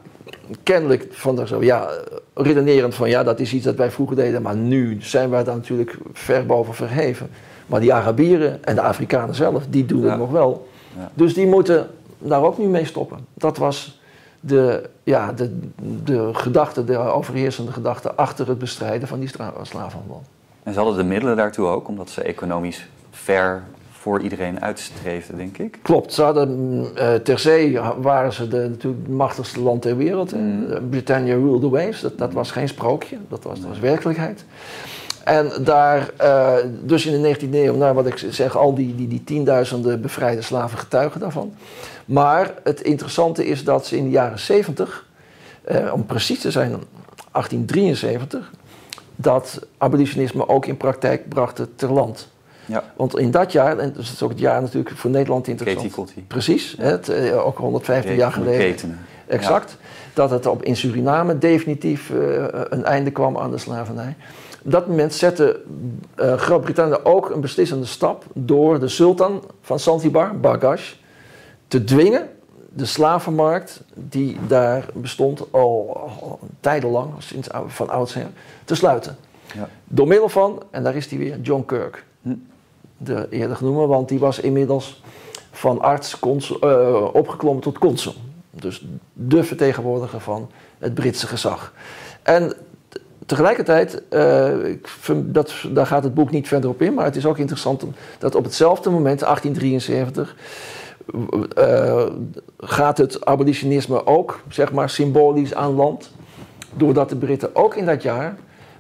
kennelijk van zo, ja, redenerend van ja, dat is iets dat wij vroeger deden, maar nu zijn wij daar natuurlijk ver boven verheven. Maar die Arabieren en de Afrikanen zelf, die doen ja. het nog wel. Ja. Dus die moeten daar ook nu mee stoppen. Dat was de, ja, de, de gedachte, de overheersende gedachte achter het bestrijden van die slavenhandel. En ze hadden de middelen daartoe ook, omdat ze economisch ver voor iedereen uitstreefden, denk ik. Klopt, ze hadden uh, ter zee waren ze de, natuurlijk het machtigste land ter wereld. Mm. Britannia ruled the waves, dat, dat was geen sprookje, dat was, dat was werkelijkheid. En daar, uh, dus in de 19e eeuw, nou wat ik zeg, al die, die, die tienduizenden bevrijde slaven getuigen daarvan. Maar het interessante is dat ze in de jaren 70, uh, om precies te zijn 1873, dat abolitionisme ook in praktijk brachten ter land. Ja. Want in dat jaar, en dus het is ook het jaar natuurlijk voor Nederland interessant. Katie Precies, ja. het, uh, ook 150 jaar geleden. Ketenen. Exact. Ja. Dat het op, in Suriname definitief een einde kwam aan de slavernij. Op dat moment zette uh, Groot-Brittannië ook een beslissende stap door de sultan van Zanzibar, Bargash, te dwingen de slavenmarkt, die daar bestond al, al tijdenlang, sinds van oudsher, te sluiten. Ja. Door middel van, en daar is hij weer, John Kirk. Hm. De eerder genoemde, want die was inmiddels van arts consul, uh, opgeklommen tot consul. Dus de vertegenwoordiger van het Britse gezag. En tegelijkertijd, uh, ik vind dat, daar gaat het boek niet verder op in, maar het is ook interessant dat op hetzelfde moment, 1873, uh, gaat het abolitionisme ook, zeg maar, symbolisch aan land. Doordat de Britten ook in dat jaar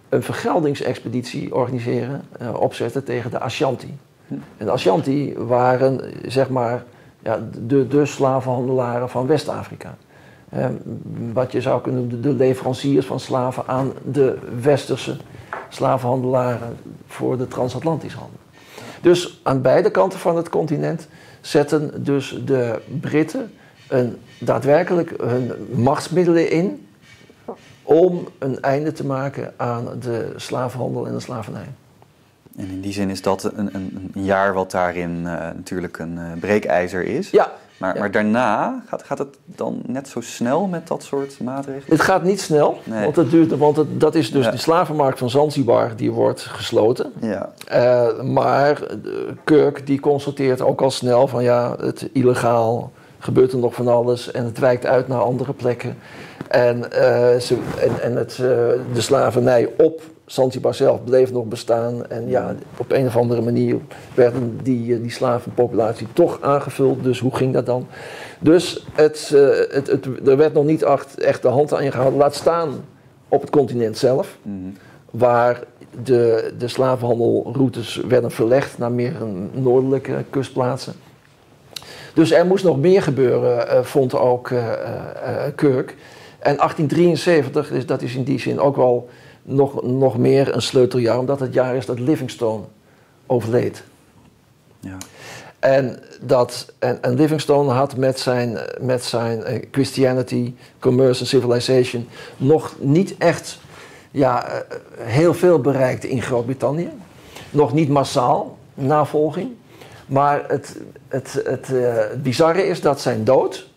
een vergeldingsexpeditie organiseren, uh, opzetten tegen de Ashanti. En de Ashanti waren, zeg maar, ja, de, de slavenhandelaren van West-Afrika. Eh, wat je zou kunnen noemen de leveranciers van slaven aan de westerse slavenhandelaren voor de transatlantische handel. Dus aan beide kanten van het continent zetten dus de Britten een, daadwerkelijk hun machtsmiddelen in om een einde te maken aan de slavenhandel en de slavernij. En in die zin is dat een, een, een jaar wat daarin uh, natuurlijk een uh, breekijzer is. Ja, maar, ja. maar daarna gaat, gaat het dan net zo snel met dat soort maatregelen? Het gaat niet snel, nee. want, het duurt, want het, dat is dus ja. de slavenmarkt van Zanzibar, die wordt gesloten. Ja. Uh, maar Kirk die constateert ook al snel van ja, het illegaal gebeurt er nog van alles en het wijkt uit naar andere plekken. En, uh, ze, en, en het, uh, de slavernij op Zanzibar zelf bleef nog bestaan. En ja, op een of andere manier werden die, die slavenpopulatie toch aangevuld. Dus hoe ging dat dan? Dus het, uh, het, het, er werd nog niet echt, echt de hand aan gehouden. Laat staan op het continent zelf. Mhm. Mm. Waar de, de slavenhandelroutes werden verlegd naar meer noordelijke kustplaatsen. Dus er moest nog meer gebeuren, uh, vond ook Kirk. En 1873, dus dat is in die zin ook wel nog, nog meer een sleuteljaar, omdat het jaar is dat Livingstone overleed. Ja. En, dat, en, en Livingstone had met zijn, met zijn eh, Christianity, Commerce and Civilization nog niet echt ja, eh, heel veel bereikt in Groot-Brittannië. Nog niet massaal, navolging. Maar het, het, het, eh, het bizarre is dat zijn dood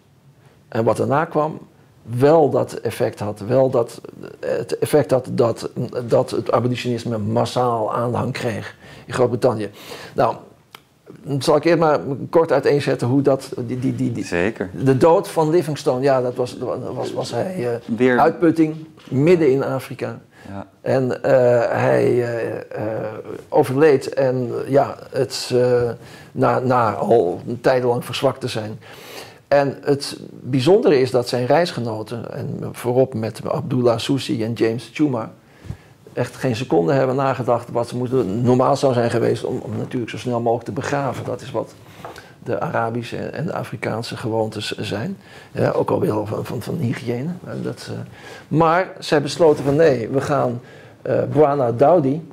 en wat daarna kwam, wel dat effect had. Wel dat, het effect had dat, dat het abolitionisme massaal aanhang kreeg in Groot-Brittannië. Nou, zal ik eerst maar kort uiteenzetten hoe dat... Die, die, die, die, Zeker. De dood van Livingstone, ja, dat was, was, was hij uh, Weer- uitputting, midden in Afrika. Ja. En eh, hij eh, eh, overleed en ja, het, eh, na, na al een tijdenlang verzwakt te zijn. En het bijzondere is dat zijn reisgenoten, en voorop met Abdullah Susi en James Chuma, echt geen seconde hebben nagedacht wat ze moesten. Normaal zou zijn geweest om, om natuurlijk zo snel mogelijk te begraven. Dat is wat de Arabische en de Afrikaanse gewoontes zijn. Ja, ook alweer van, van, van hygiëne. Dat, eh, maar zij besloten van nee, we gaan eh Bwana Daudi,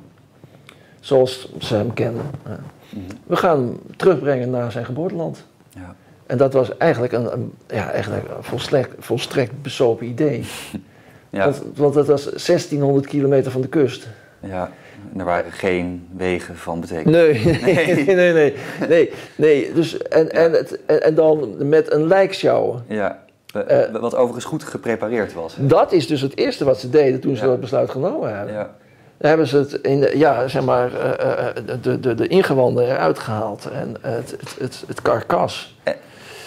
zoals ze hem kenden, eh, Mhm. we gaan hem terugbrengen naar zijn geboorteland. Ja. En dat was eigenlijk een, een, ja, eigenlijk een volstrekt, volstrekt besopen idee. Ja. Want, want het was 1600 kilometer van de kust. ja. En er waren geen wegen van betekenis. Nee, nee, nee, nee. nee, nee. Dus, en, en, het, en, en dan met een lijkshow. Ja. We- Eh. wat overigens goed geprepareerd was. hè? Dat is dus het eerste wat ze deden toen ze Ja. dat besluit genomen hebben. Ja. Dan hebben ze het in de, ja, zeg maar, eh, eh, de, de, de ingewanden eruit gehaald en het, het, het, het karkas. En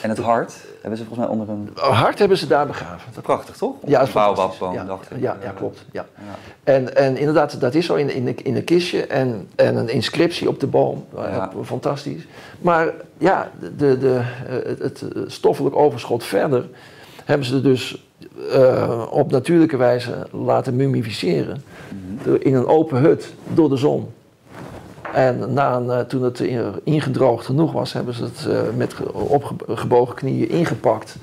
het hart hebben ze volgens mij onder een... Hart hebben ze daar begraven. Dat Prachtig, toch? Ja, dat een is fantastisch. baobabboom, ja, dacht ik. ja, ja, klopt. Ja. Ja. En, en inderdaad, dat is zo in, in, in een kistje en, en een inscriptie op de boom. Ja. Fantastisch. Maar ja, de, de, het, het stoffelijk overschot verder hebben ze dus eh, op natuurlijke wijze laten mummificeren. Mhm. Door- In een open hut door de zon. En na een, eh, toen het in- ingedroogd genoeg was, hebben ze het eh, met ge- opgebogen knieën ingepakt.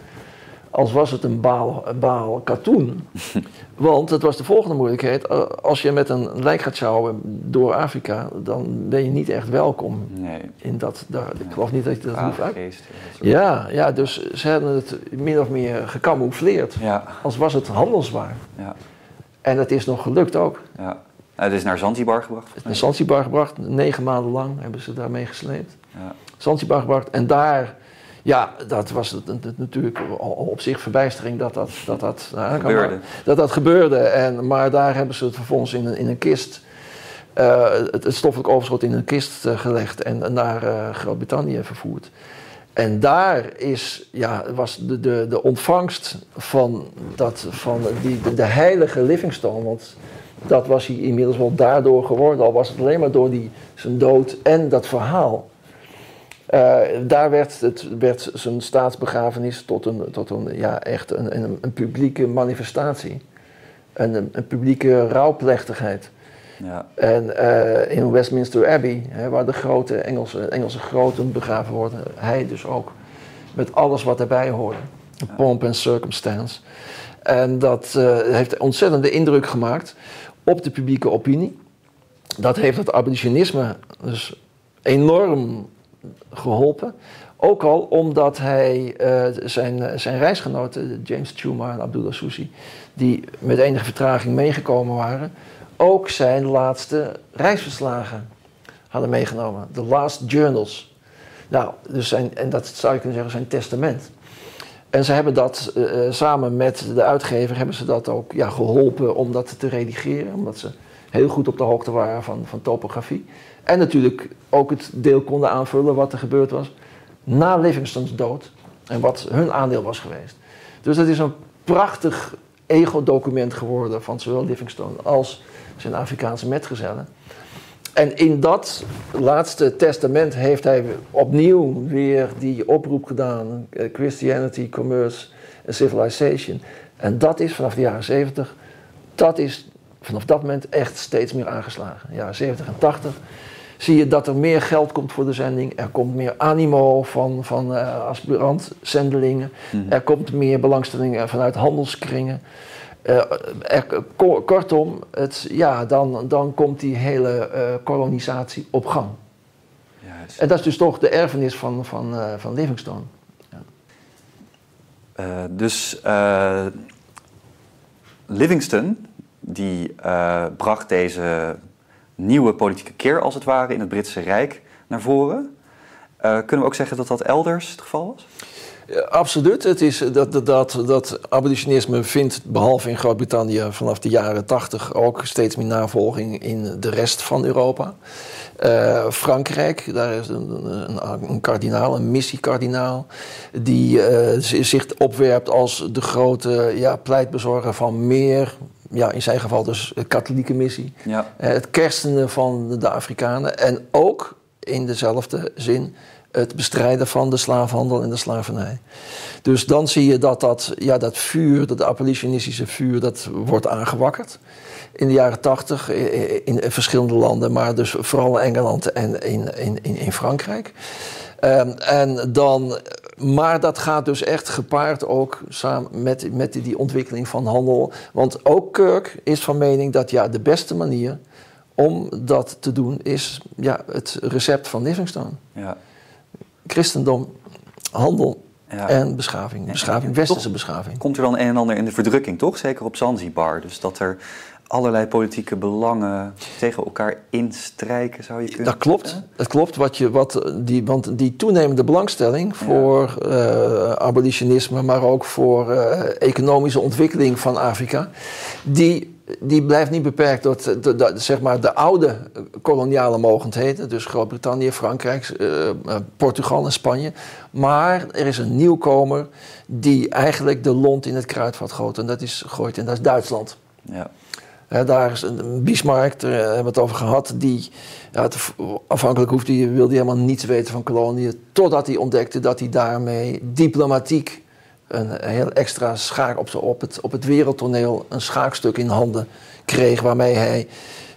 Als was het een baal, een baal katoen. Want het was de volgende moeilijkheid. eh, Als je met een lijk gaat sjouwen door Afrika, dan ben je niet echt welkom Nee. in dat. Daar, ik geloof niet dat je dat hoeft uit. Dat Ja, ja, dus ze hebben het min of meer gecamoufleerd. Ja, Als was het handelswaar. ja, En het is nog gelukt ook. ja. Het is naar Zanzibar gebracht. Het is naar Zanzibar gebracht, negen maanden lang hebben ze daarmee gesleept. Ja. Zanzibar gebracht en daar, ja, dat was het, het- het natuurlijk op zich verbijstering dat dat, dat, dat, nou, kan Gebeurde. maar- dat, dat gebeurde. En, maar daar hebben ze het vervolgens in een, in een kist, eh, het, het stoffelijk overschot in een kist eh, gelegd en naar eh, Groot-Brittannië vervoerd. En daar is, ja, was de, de, de ontvangst van, dat, van die, de, de heilige Livingstone, want dat was hij inmiddels wel daardoor geworden, al was het alleen maar door die, zijn dood en dat verhaal. Eh, daar werd, het, werd zijn staatsbegrafenis tot een, tot een, ja, echt een, een, een publieke manifestatie. Een, een, een publieke rouwplechtigheid. Ja. En eh, in Westminster Abbey, hè, waar de grote Engelse, Engelse groten begraven worden, hij dus ook. Met alles wat erbij hoorde. Pomp en circumstance. En dat eh, heeft ontzettende indruk gemaakt op de publieke opinie. Dat heeft het abolitionisme dus enorm geholpen. Ook al omdat hij eh, zijn, zijn reisgenoten, James Chuma en Abdullah Susi, die met enige vertraging meegekomen waren, ook zijn laatste reisverslagen hadden meegenomen. De Last Journals. Nou, dus zijn, en dat zou je kunnen zeggen zijn testament. En ze hebben dat eh, eh, samen met de uitgever hebben ze dat ook ja, geholpen om dat te redigeren. Omdat ze heel goed op de hoogte waren van, van topografie. En natuurlijk ook het deel konden aanvullen wat er gebeurd was na Livingstone's dood. En wat hun aandeel was geweest. Dus het is een prachtig ego-document geworden van zowel Livingstone als zijn Afrikaanse metgezellen. En in dat laatste testament heeft hij opnieuw weer die oproep gedaan: eh, Christianity, Commerce en Civilization. En dat is vanaf de jaren 70, dat is vanaf dat moment echt steeds meer aangeslagen. Jaren 70 en 80 zie je dat er meer geld komt voor de zending. Er komt meer animo van, van eh, aspirant-zendelingen. Mhm. Er komt meer belangstelling vanuit handelskringen. Eh, er, ko- kortom, het, ja, dan, dan komt die hele eh, kolonisatie op gang. Ja, Juist. En dat is dus toch de erfenis van, van, eh, van Livingstone. Uh, dus uh, Livingston, die uh, bracht deze nieuwe politieke keer als het ware in het Britse Rijk naar voren. kunnen we ook zeggen dat dat elders het geval was? Ja, absoluut. Het is dat, dat, dat, dat abolitionisme vindt, behalve in Groot-Brittannië, vanaf de jaren tachtig ook steeds meer navolging in de rest van Europa. Uh, Frankrijk, daar is een, een, een kardinaal, een missiekardinaal, die uh, zich opwerpt als de grote ja, pleitbezorger van meer, ja, in zijn geval dus de katholieke missie. Ja. Het kerstenen van de Afrikanen en ook in dezelfde zin het bestrijden van de slaafhandel en de slavernij. Dus dan zie je dat dat, ja, dat vuur, dat abolitionistische vuur, dat wordt aangewakkerd. In de jaren tachtig in, verschillende landen, maar dus vooral in Engeland en in, in, in Frankrijk. Um, en dan, maar dat gaat dus echt gepaard ook samen met, met die ontwikkeling van handel. Want ook Kirk is van mening dat ja, de beste manier om dat te doen is ja, het recept van Livingstone. Ja christendom, handel ja. en beschaving. Beschaving, westerse beschaving. Komt er dan een en ander in de verdrukking, toch? Zeker op Zanzibar. Dus dat er allerlei politieke belangen tegen elkaar instrijken, zou je kunnen Dat klopt. Zeggen? Dat klopt. Wat je, wat die, want die toenemende belangstelling voor ja. uh, abolitionisme, maar ook voor uh, economische ontwikkeling van Afrika, die die blijft niet beperkt tot de, de, zeg maar de oude koloniale mogendheden, dus Groot-Brittannië, Frankrijk, uh, Portugal en Spanje. Maar er is een nieuwkomer die eigenlijk de lont in het kruidvat gooit en dat is, gooit, en dat is Duitsland. Ja. He, daar is een Bismarck, daar hebben we het over gehad, die ja, het, afhankelijk hoeft die, wilde helemaal niets weten van koloniën, totdat hij ontdekte dat hij daarmee diplomatiek een heel extra schaak op, op, het, op het wereldtoneel een schaakstuk in handen kreeg. Waarmee hij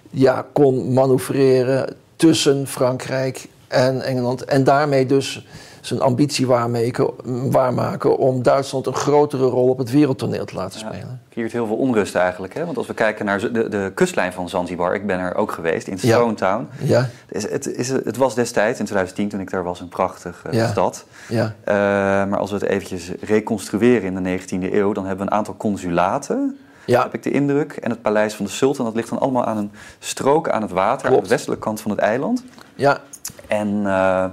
ja, kon manoeuvreren tussen Frankrijk en Engeland. En daarmee dus zijn ambitie waarmaken, waarmaken om Duitsland een grotere rol op het wereldtoneel te laten spelen. Ja, creëert heel veel onrust eigenlijk. Hè? Want als we kijken naar de, de kustlijn van Zanzibar, ik ben er ook geweest, in Stone Town. Ja. Het, het, is, het was destijds, in 2010 toen ik daar was, een prachtige ja. stad. Ja. Uh, maar als we het eventjes reconstrueren in de 19e eeuw, dan hebben we een aantal consulaten. Ja. Heb ik de indruk. En het paleis van de sultan, dat ligt dan allemaal aan een strook aan het water, Klopt. aan de westelijke kant van het eiland. Ja. En uh,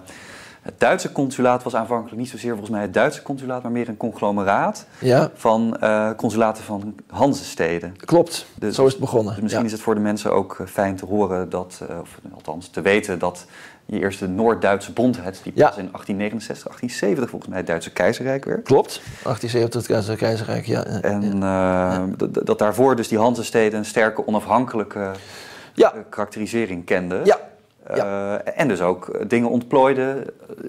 het Duitse consulaat was aanvankelijk niet zozeer volgens mij het Duitse consulaat, maar meer een conglomeraat ja. van uh, consulaten van Hansesteden. Klopt, Dus- zo is het begonnen. Dus misschien ja. is het voor de mensen ook uh, fijn te horen dat, uh, of althans te weten dat je eerste Noord-Duitse bond hebt, die Ja. pas in 1869, 1870 volgens mij het Duitse keizerrijk werd. Klopt, 1870 het Keizerrijk, ja. En uh, dat, daarvoor dus die Hansesteden een sterke onafhankelijke Ja. karakterisering kenden. Ja, Uh, en dus ook dingen ontplooiden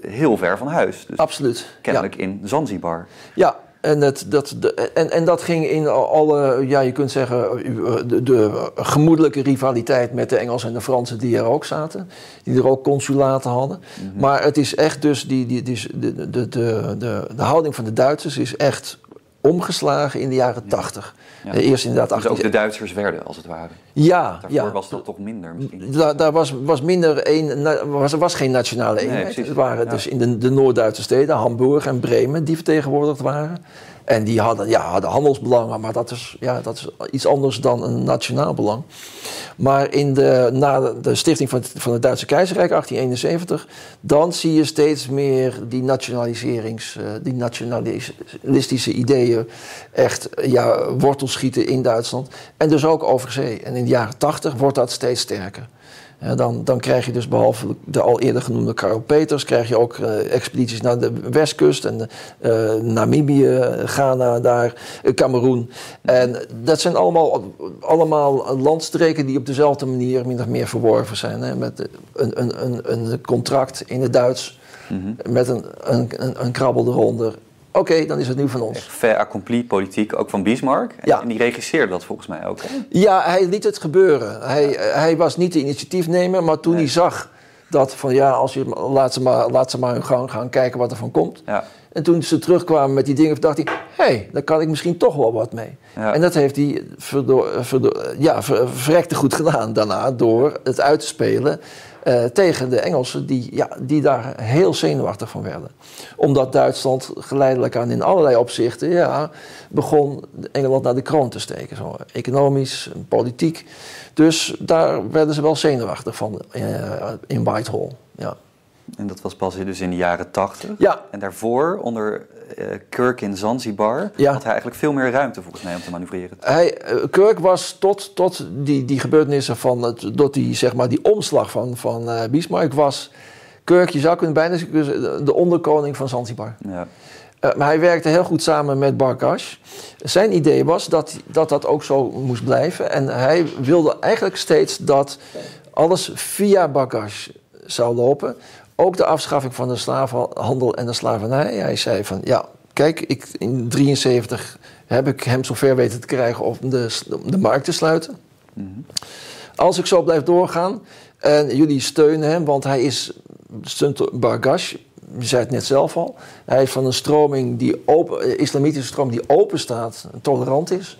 heel ver van huis. Dus absoluut. kennelijk in Zanzibar. Ja, en, het, dat, de, en, en dat ging in alle, ja, je kunt zeggen, de, de gemoedelijke rivaliteit met de Engelsen en de Fransen die er ook zaten. Die er ook consulaten hadden. Mhm. Maar het is echt dus, die, die, die, de, de, de, de, de houding van de Duitsers is echt omgeslagen in de jaren tachtig. Ja. Ja. Eerst inderdaad Dus ook 18... de Duitsers werden, als het ware. Ja, Daarvoor ja. was dat toch minder misschien. Daar, daar was, was minder een, was, er was geen nationale eenheid. het waren dus in de, de Noord-Duitse steden, Hamburg en Bremen, die vertegenwoordigd waren. En die hadden, ja, hadden handelsbelangen, maar dat is, ja, dat is iets anders dan een nationaal belang. Maar in de, na de, stichting van het, van het Duitse Keizerrijk, 1871, dan zie je steeds meer die nationaliserings, uh, die nationalistische ideeën echt ja, wortel schieten in Duitsland. En dus ook over zee. En in de jaren 80 wordt dat steeds sterker. Dan, dan krijg je dus behalve de al eerder genoemde Karel Peters, krijg je ook uh, expedities naar de westkust en uh, Namibië, Ghana, daar, uh, Cameroen. En dat zijn allemaal, allemaal landstreken die op dezelfde manier min of meer verworven zijn. Hè, met een, een, een, een contract in het Duits Mhm. met een, een, een, een krabbel eronder. Oké, dan is het nu van ons. Fait accompli politiek, ook van Bismarck. En, Ja. en die regisseerde dat volgens mij ook. Hè? Ja, hij liet het gebeuren. Hij, hij was niet de initiatiefnemer, maar toen Nee. hij zag dat van ja, als je, laat, ze maar, laat ze maar hun gang gaan kijken wat er van komt. Ja. En toen ze terugkwamen met die dingen, dacht hij: hé, hey, daar kan ik misschien toch wel wat mee. Ja. En dat heeft hij verdo- verdo- ja, ver- verrekte goed gedaan daarna door het uit te spelen eh, tegen de Engelsen die, ja, die daar heel zenuwachtig van werden. Omdat Duitsland geleidelijk aan in allerlei opzichten ja, begon Engeland naar de kroon te steken. Zo, economisch, politiek. Dus daar werden ze wel zenuwachtig van eh, in Whitehall. Ja. En dat was pas dus in de jaren tachtig. Ja. En daarvoor, onder Kirk in Zanzibar, Ja. had hij eigenlijk veel meer ruimte volgens mij om te manoeuvreren. Hij, eh, Kirk was tot, tot die, die gebeurtenissen van het, tot die, zeg maar, die omslag van, van eh, Bismarck was Kirk, je zou kunnen bijna de onderkoning van Zanzibar. Ja. Eh, maar hij werkte heel goed samen met Barkas. Zijn idee was dat, dat dat ook zo moest blijven. En hij wilde eigenlijk steeds dat alles via Barkas zou lopen. Ook de afschaffing van de slavenhandel en de slavernij. Hij zei van, ja, kijk, ik, in 73 heb ik hem zover weten te krijgen om de, om de markt te sluiten. Als ik zo blijf doorgaan en jullie steunen hem, want hij is stunt Bargash, je zei het net zelf al, hij is van een stroming die open, eh, islamitische stroming die open staat, tolerant is.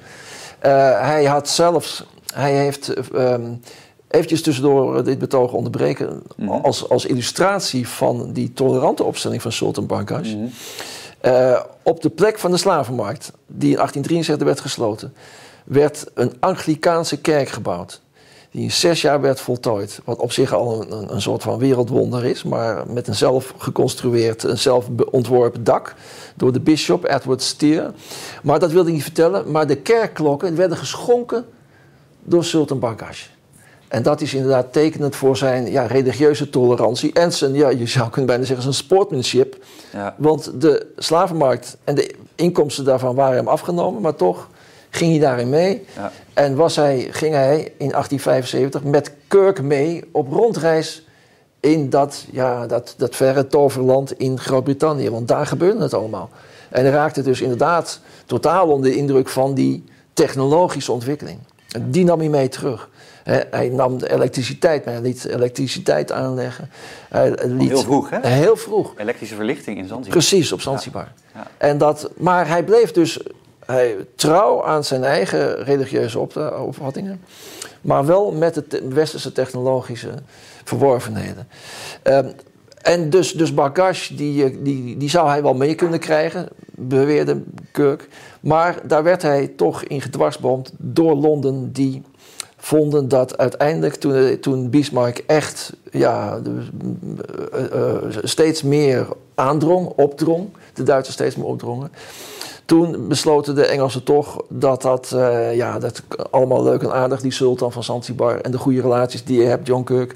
Eh, hij had zelfs, hij heeft ehm eventjes tussendoor dit betoog onderbreken, als, als illustratie van die tolerante opstelling van Sultan Bargash. Eh, op de plek van de slavenmarkt, die in 1873 werd gesloten, werd een Anglikaanse kerk gebouwd. Die in zes jaar werd voltooid. Wat op zich al een, een, soort van wereldwonder is, maar met een zelf geconstrueerd, een zelf ontworpen dak door de bisschop Edward Steer. Maar dat wilde ik niet vertellen. Maar de kerkklokken werden geschonken door Sultan Bargash. En dat is inderdaad tekenend voor zijn ja, religieuze tolerantie en zijn, ja, je zou kunnen bijna zeggen, zijn sportsmanship. Ja. Want de slavenmarkt en de inkomsten daarvan waren hem afgenomen, maar toch ging hij daarin mee. Ja. En was hij, ging hij in 1875 met Kirk mee op rondreis in dat, ja, dat, dat verre toverland in Groot-Brittannië. Want daar gebeurde het allemaal. En hij raakte dus inderdaad totaal onder de indruk van die technologische ontwikkeling. En die nam hij mee terug. Hij nam de elektriciteit mee, hij liet elektriciteit aanleggen. Hij liet, heel vroeg, hè? Heel vroeg. Elektrische verlichting in Zanzibar. Precies, op Zanzibar. Ja. En dat, maar hij bleef dus hij, trouw aan zijn eigen religieuze op- opvattingen, maar wel met de te- westerse technologische verworvenheden. Ehm, en dus, dus Bargash, die, eh, die, die zou hij wel mee kunnen krijgen, beweerde Kirk. Maar daar werd hij toch in gedwarsboomd door Londen, die vonden dat uiteindelijk toen, toen Bismarck echt ja, eh, eh, steeds meer aandrong, opdrong, de Duitsers steeds meer opdrongen. Toen besloten de Engelsen toch dat dat, eh, ja, dat allemaal leuk en aardig, die sultan van Zanzibar en de goede relaties die je hebt, John Kirk.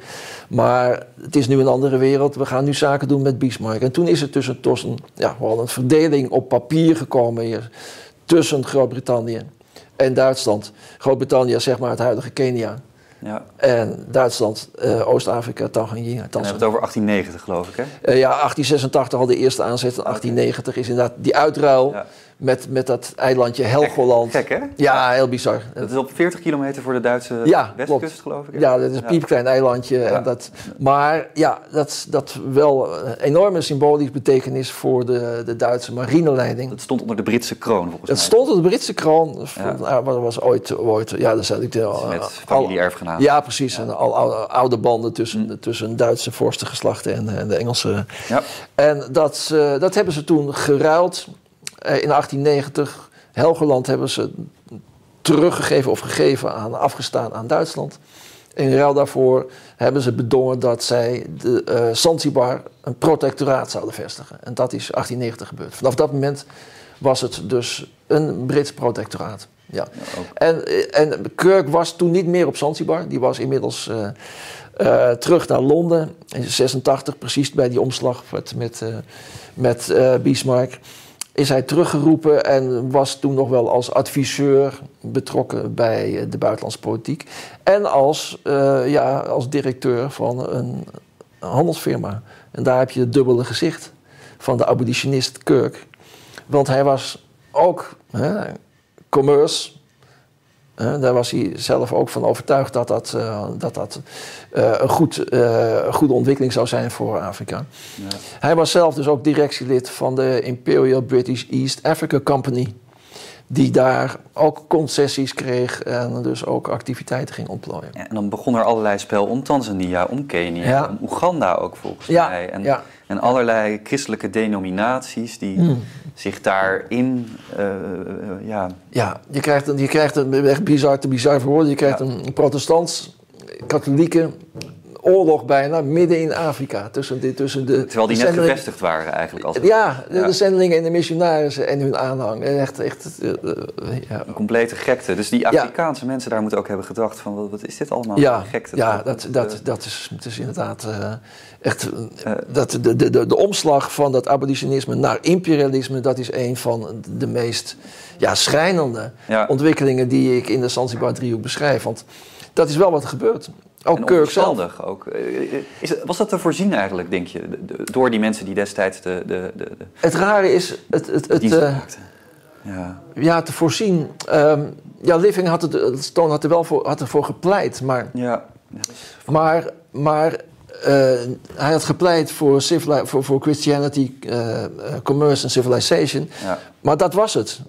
Maar het is nu een andere wereld, we gaan nu zaken doen met Bismarck. En toen is er tussen, tussen ja, wel een verdeling op papier gekomen hier, tussen Groot-Brittannië en Duitsland. Groot-Brittannië zeg maar het huidige Kenia. Ja. En Duitsland, eh, Oost-Afrika, Tanzania. Dan hebben we het over 1890, geloof ik, hè? Eh, ja, 1886 al de eerste aanzet. En 1890 is inderdaad die uitruil Ja. Met, met dat eilandje Helgoland. Gek, hè? Ja, heel bizar. Dat is op 40 kilometer voor de Duitse Ja, westkust, klopt. geloof ik. hè? Ja, dat is een piepklein eilandje. Ja. En dat, maar ja, dat, dat wel een enorme symbolische betekenis voor de, de Duitse marineleiding. Dat stond onder de Britse kroon, volgens Het mij. stond op de Britse kroon. Ja. Nou, dat was ooit, ooit ja, dat zei ik al. Met familie-erfgenaam. Ja, precies. En al oude, oude banden tussen, tussen Duitse vorstengeslachten en, en de Engelse. Ja. En dat, dat hebben ze toen geruild in 1890. Helgoland hebben ze teruggegeven of gegeven aan, afgestaan aan Duitsland. In ruil daarvoor hebben ze bedongen dat zij de eh, Zanzibar een protectoraat zouden vestigen. En dat is 1890 gebeurd. Vanaf dat moment was het dus een Brits protectoraat. Ja. En, eh, en Kirk was toen niet meer op Zanzibar. Die was inmiddels eh, eh, terug naar Londen in 86, precies bij die omslag met, met, eh, met eh, Bismarck. Is hij teruggeroepen en was toen nog wel als adviseur betrokken bij eh, de buitenlandse politiek. En als, eh, ja, als directeur van een handelsfirma. En daar heb je het dubbele gezicht van de abolitionist Kirk. Want hij was ook hè, commerce, daar was hij zelf ook van overtuigd dat dat, eh, dat, dat eh, een, goed, eh, een goede ontwikkeling zou zijn voor Afrika. Ja. Hij was zelf dus ook directielid van de Imperial British East Africa Company. Die daar ook concessies kreeg en dus ook activiteiten ging ontplooien. Ja, en dan begon er allerlei spel om Tanzania, om Kenia, Ja. om Oeganda ook volgens mij. En, ja. En allerlei christelijke denominaties die Mm. zich daarin, eh, ja, Ja, je krijgt een, je krijgt een echt bizar te bizar voor. Je krijgt Ja. een protestants, katholieke oorlog bijna midden in Afrika. Tussen, de, tussen de, terwijl die net gevestigd waren eigenlijk. Als Ja, de, Ja. de zendelingen en de missionarissen en hun aanhang. Echt, echt, eh, eh, ja. Een complete gekte. Dus die Ja. Afrikaanse mensen daar moeten ook hebben gedacht van, wat, wat is dit allemaal Ja, gekte? ja toch? dat, eh, dat, dat, is, het is inderdaad echt... dat, de, de, de, de omslag van dat abolitionisme naar imperialisme... dat is een van de meest ja, schrijnende ontwikkelingen... die ik in de Zanzibar-driehoek beschrijf. Want dat is wel wat er gebeurt. Ook en Kirk zelf. onverstandig ook. Eh, Is, het- was dat te voorzien eigenlijk, denk je, door die mensen die destijds de, de, de, de Het rare is... Het, het, het, eh? Ja, ja, te voorzien... ehm, ja, Living had, het, Stone had er wel voor, had ervoor gepleit, maar... ja. Maar, maar eh, hij had gepleit voor, voor, voor Christianity, eh, eh, commerce en civilization. ja. Maar dat was het.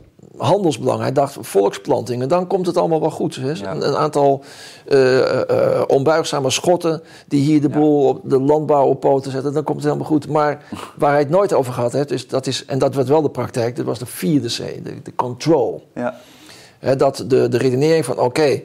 Handelsbelang. Hij dacht volksplantingen, dan komt het allemaal wel goed. Ja. Een, een aantal eh, onbuigzame schotten die hier de boel op de landbouw op poten zetten, dan komt het helemaal goed. Maar waar hij het nooit over gehad heeft, is, dat is, en dat werd wel de praktijk, dat was de vierde C, de, de control. ja. Hè, dat de, de redenering van oké,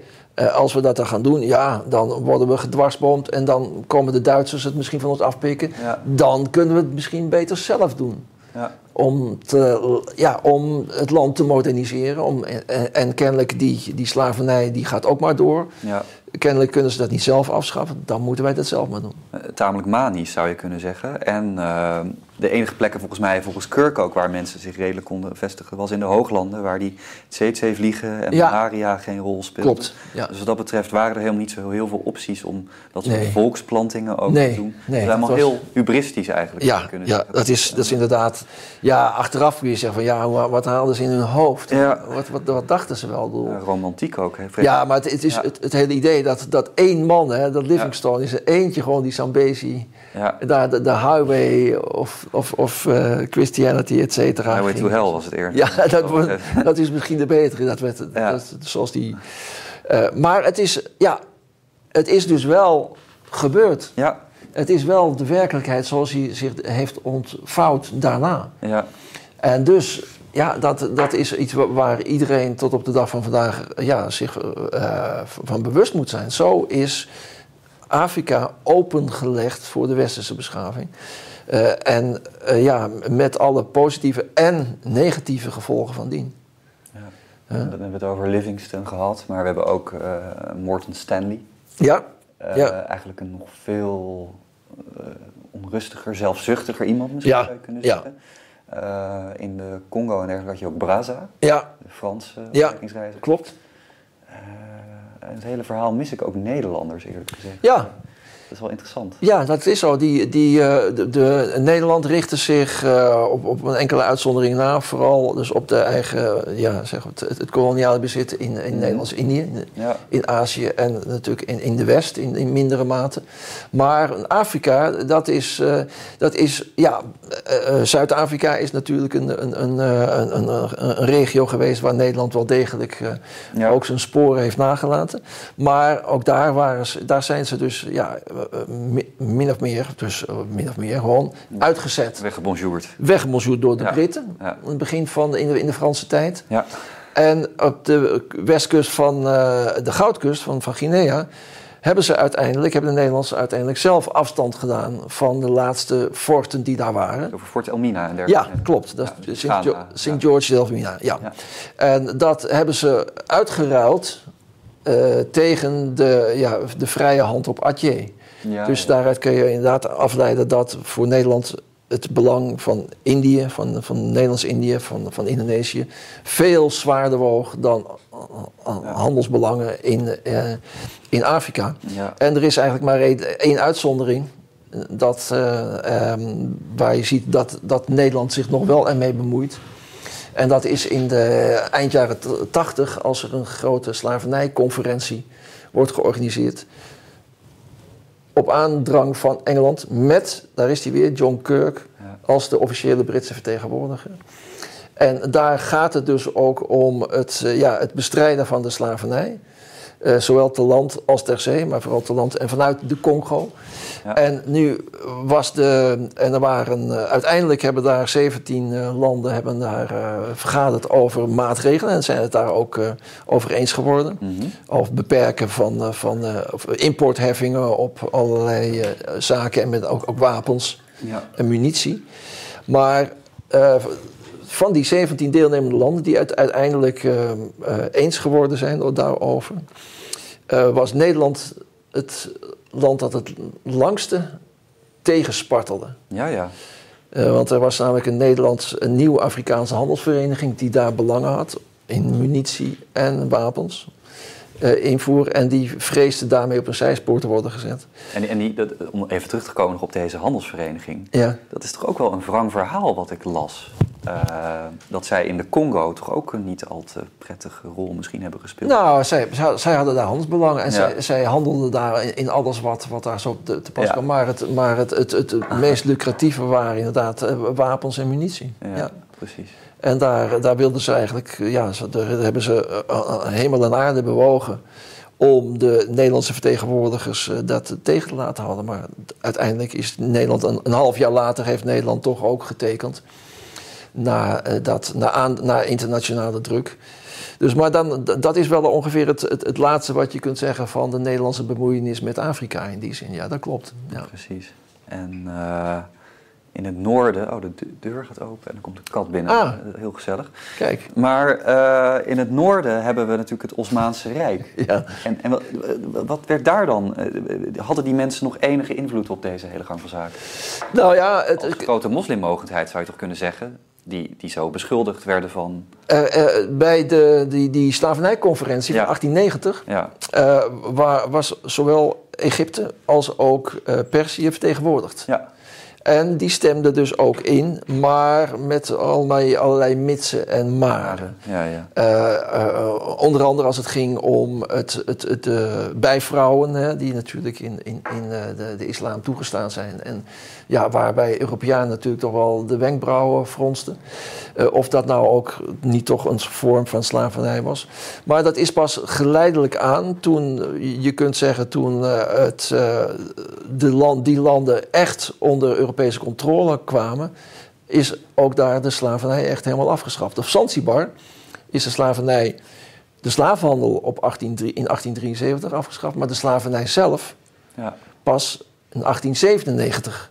als we dat dan gaan doen, ja, dan worden we gedwarsboomd en dan komen de Duitsers het misschien van ons afpikken. Ja. Dan kunnen we het misschien beter zelf doen. ja. Om, te, ja, om het land te moderniseren. Om, en, en kennelijk die, die slavernij die gaat ook maar door. ja. Kennelijk kunnen ze dat niet zelf afschaffen. Dan moeten wij dat zelf maar doen. Eh, tamelijk manisch zou je kunnen zeggen. En eh, de enige plekken volgens mij, volgens Kirk ook, waar mensen zich redelijk konden vestigen, was in de hooglanden, waar die tsetse-vliegen en Ja. malaria geen rol speelden. Klopt. Ja. Dus wat dat betreft waren er helemaal niet zo heel veel opties om dat soort Nee. volksplantingen ook Nee, te doen. nee, het is allemaal dat was- heel hubristisch eigenlijk. Ja, kunnen ja zeggen. dat, is, dat is inderdaad. Ja, achteraf kun je zeggen van ja, wa- wat haalden ze in hun hoofd? Ja. Wat, wat, wat dachten ze wel? Ja, romantiek ook. Hè? Ja, maar het, het is het hele idee dat, dat één man, hè, dat Livingstone, is er eentje gewoon die Zambezi, Ja. daar de, de highway of, of, of eh, Christianity, et cetera. Highway ging. to Hell was het eerder. Ja, dat, wordt- dat is misschien de betere. Dat werd, Ja. dat, zoals die, eh, maar het is, ja, het is dus wel gebeurd. Ja, Het is wel de werkelijkheid zoals hij zich heeft ontvouwd daarna. ja, En dus, ja, dat, dat is iets wa- waar iedereen tot op de dag van vandaag ja, zich eh, van bewust moet zijn. Zo is Afrika opengelegd voor de westerse beschaving. Eh, en eh, ja, met alle positieve en negatieve gevolgen van dien. ja. Ja. Dan hebben we het over Livingston gehad, maar we hebben ook eh, Morton Stanley. Ja, Ja. Eigenlijk een nog veel onrustiger, zelfzuchtiger iemand misschien Ja, zou je kunnen ja. zeggen. Eh, in de Congo en dergelijke had je ook Brazza, ja, de Franse Ja. klopt. Het hele verhaal mis ik ook Nederlanders eerlijk gezegd. Ja, Dat is wel interessant. Ja, dat is zo. Die, die, eh, de, de- Nederland richtte zich eh, op, op een enkele uitzondering na. Vooral dus op de eigen, ja, zeg het, het, het koloniale bezit in, in Mhm. Nederlands-Indië. in- Ja, In Azië en natuurlijk in, in de West in, in mindere mate. Maar Afrika, dat is, eh, dat is ja, Zuid-Afrika is natuurlijk een, een, een, een, een, regio geweest waar Nederland wel degelijk Ja. ook zijn sporen heeft nagelaten. Maar ook daar, waren ze, daar zijn ze dus ja, min of meer, dus eh, min of meer gewoon uitgezet. weggebonjourd. Weggemonjourd door de Ja. Britten. Ja. In het begin van in de, in de Franse tijd. Ja, En op de westkust van eh, de Goudkust van, van Guinea hebben ze uiteindelijk, hebben de Nederlanders uiteindelijk zelf afstand gedaan van de laatste forten die daar waren. over Fort Elmina en Ja, dergelijke. klopt. Dat Ja, is Ghana, Sint, Jo- ja. George. Ja. Ja. En dat hebben ze uitgeruild eh, tegen de, ja, de vrije hand op Atje. Ja, dus daaruit kun je inderdaad afleiden dat voor Nederland het belang van Indië, van, van Nederlands-Indië, van, van Indonesië, veel zwaarder woog dan eh, eh, Ja. handelsbelangen in, eh, in Afrika. Ja. En er is eigenlijk maar één, uitzondering. Dat, eh, ehm, waar je ziet dat, dat Nederland zich nog wel ermee bemoeit. En dat is in de eind jaren 80, als er een grote slavernijconferentie wordt georganiseerd. Op aandrang van Engeland met, daar is hij weer, John Kirk als de officiële Britse vertegenwoordiger. En daar gaat het dus ook om het, eh, ja, het bestrijden van de slavernij. Eh, zowel te land als ter zee, maar vooral te land en vanuit de Congo. Ja. En nu was de. En er waren. eh, uiteindelijk hebben daar 17 eh, landen hebben daar, eh, vergaderd over maatregelen. En zijn het daar ook over eens geworden. Mhm. Over beperken van, van of importheffingen op allerlei zaken. En met ook, ook wapens Ja. en munitie. Maar van die 17 deelnemende landen die uiteindelijk eens geworden zijn daarover, was Nederland het land dat het langste tegenspartelde. ja, ja. Eh, want er was namelijk een Nederlands, een nieuwe Afrikaanse handelsvereniging die daar belangen had in munitie en wapens. Eh, invoer en die vreesde daarmee op een zijspoor te worden gezet. En, en die, dat, om even terug te komen nog op deze handelsvereniging. Ja, Dat is toch ook wel een wrang verhaal wat ik las. Eh, dat zij in de Congo toch ook een niet al te prettige rol misschien hebben gespeeld. Nou, zij, zij, zij hadden daar handelsbelangen en Ja. zij, zij handelden daar in, in alles wat, wat daar zo te, te pas Ja. kwam. Maar, het, maar het, het, het, meest lucratieve waren inderdaad eh, wapens en munitie. Ja. precies. En daar, daar wilden ze eigenlijk, ja, ze- daar hebben ze eh, eh, hemel en aarde bewogen om de Nederlandse vertegenwoordigers eh, dat tegen te laten houden. Maar uiteindelijk is Nederland, een, half jaar later heeft Nederland toch ook getekend. Na, eh, dat, na, aan, na internationale druk. Dus, maar dan, dat is wel ongeveer het, het, laatste wat je kunt zeggen van de Nederlandse bemoeienis met Afrika in die zin. Ja, dat klopt. Ja. Precies. En eh, in het noorden, oh, de de deur gaat open en dan komt de kat binnen. Ah. Eh, Heel gezellig. Kijk, Maar eh, in het noorden hebben we natuurlijk het Osmaanse Rijk. ja. En, en wat, wat werd daar dan? Eh, Hadden die mensen nog enige invloed op deze hele gang van zaken? Nou ja, het, Als grote moslimmogendheid zou je toch kunnen zeggen, die, die zo beschuldigd werden van. Bij de, die, die slavernijconferentie Ja. van 1890 Ja, waar, was zowel Egypte als ook Perzië vertegenwoordigd. ja, En die stemden dus ook in, maar met allerlei, allerlei mitsen en maren. ja, ja. Eh, eh, onder andere als het ging om het, het, het eh, bijvrouwen, hè, die natuurlijk in, in, in de, de islam toegestaan zijn. En ja, waarbij Europeanen natuurlijk toch wel de wenkbrauwen fronsten. Of dat nou ook niet toch een vorm van slavernij was. Maar dat is pas geleidelijk aan toen, je kunt zeggen, toen het, de land, die landen echt onder Europese controle kwamen, is ook daar de slavernij echt helemaal afgeschaft. Of Zanzibar is de slavernij, de slavenhandel op 18, in 1873 afgeschaft, maar de slavernij zelf ja. pas in 1897.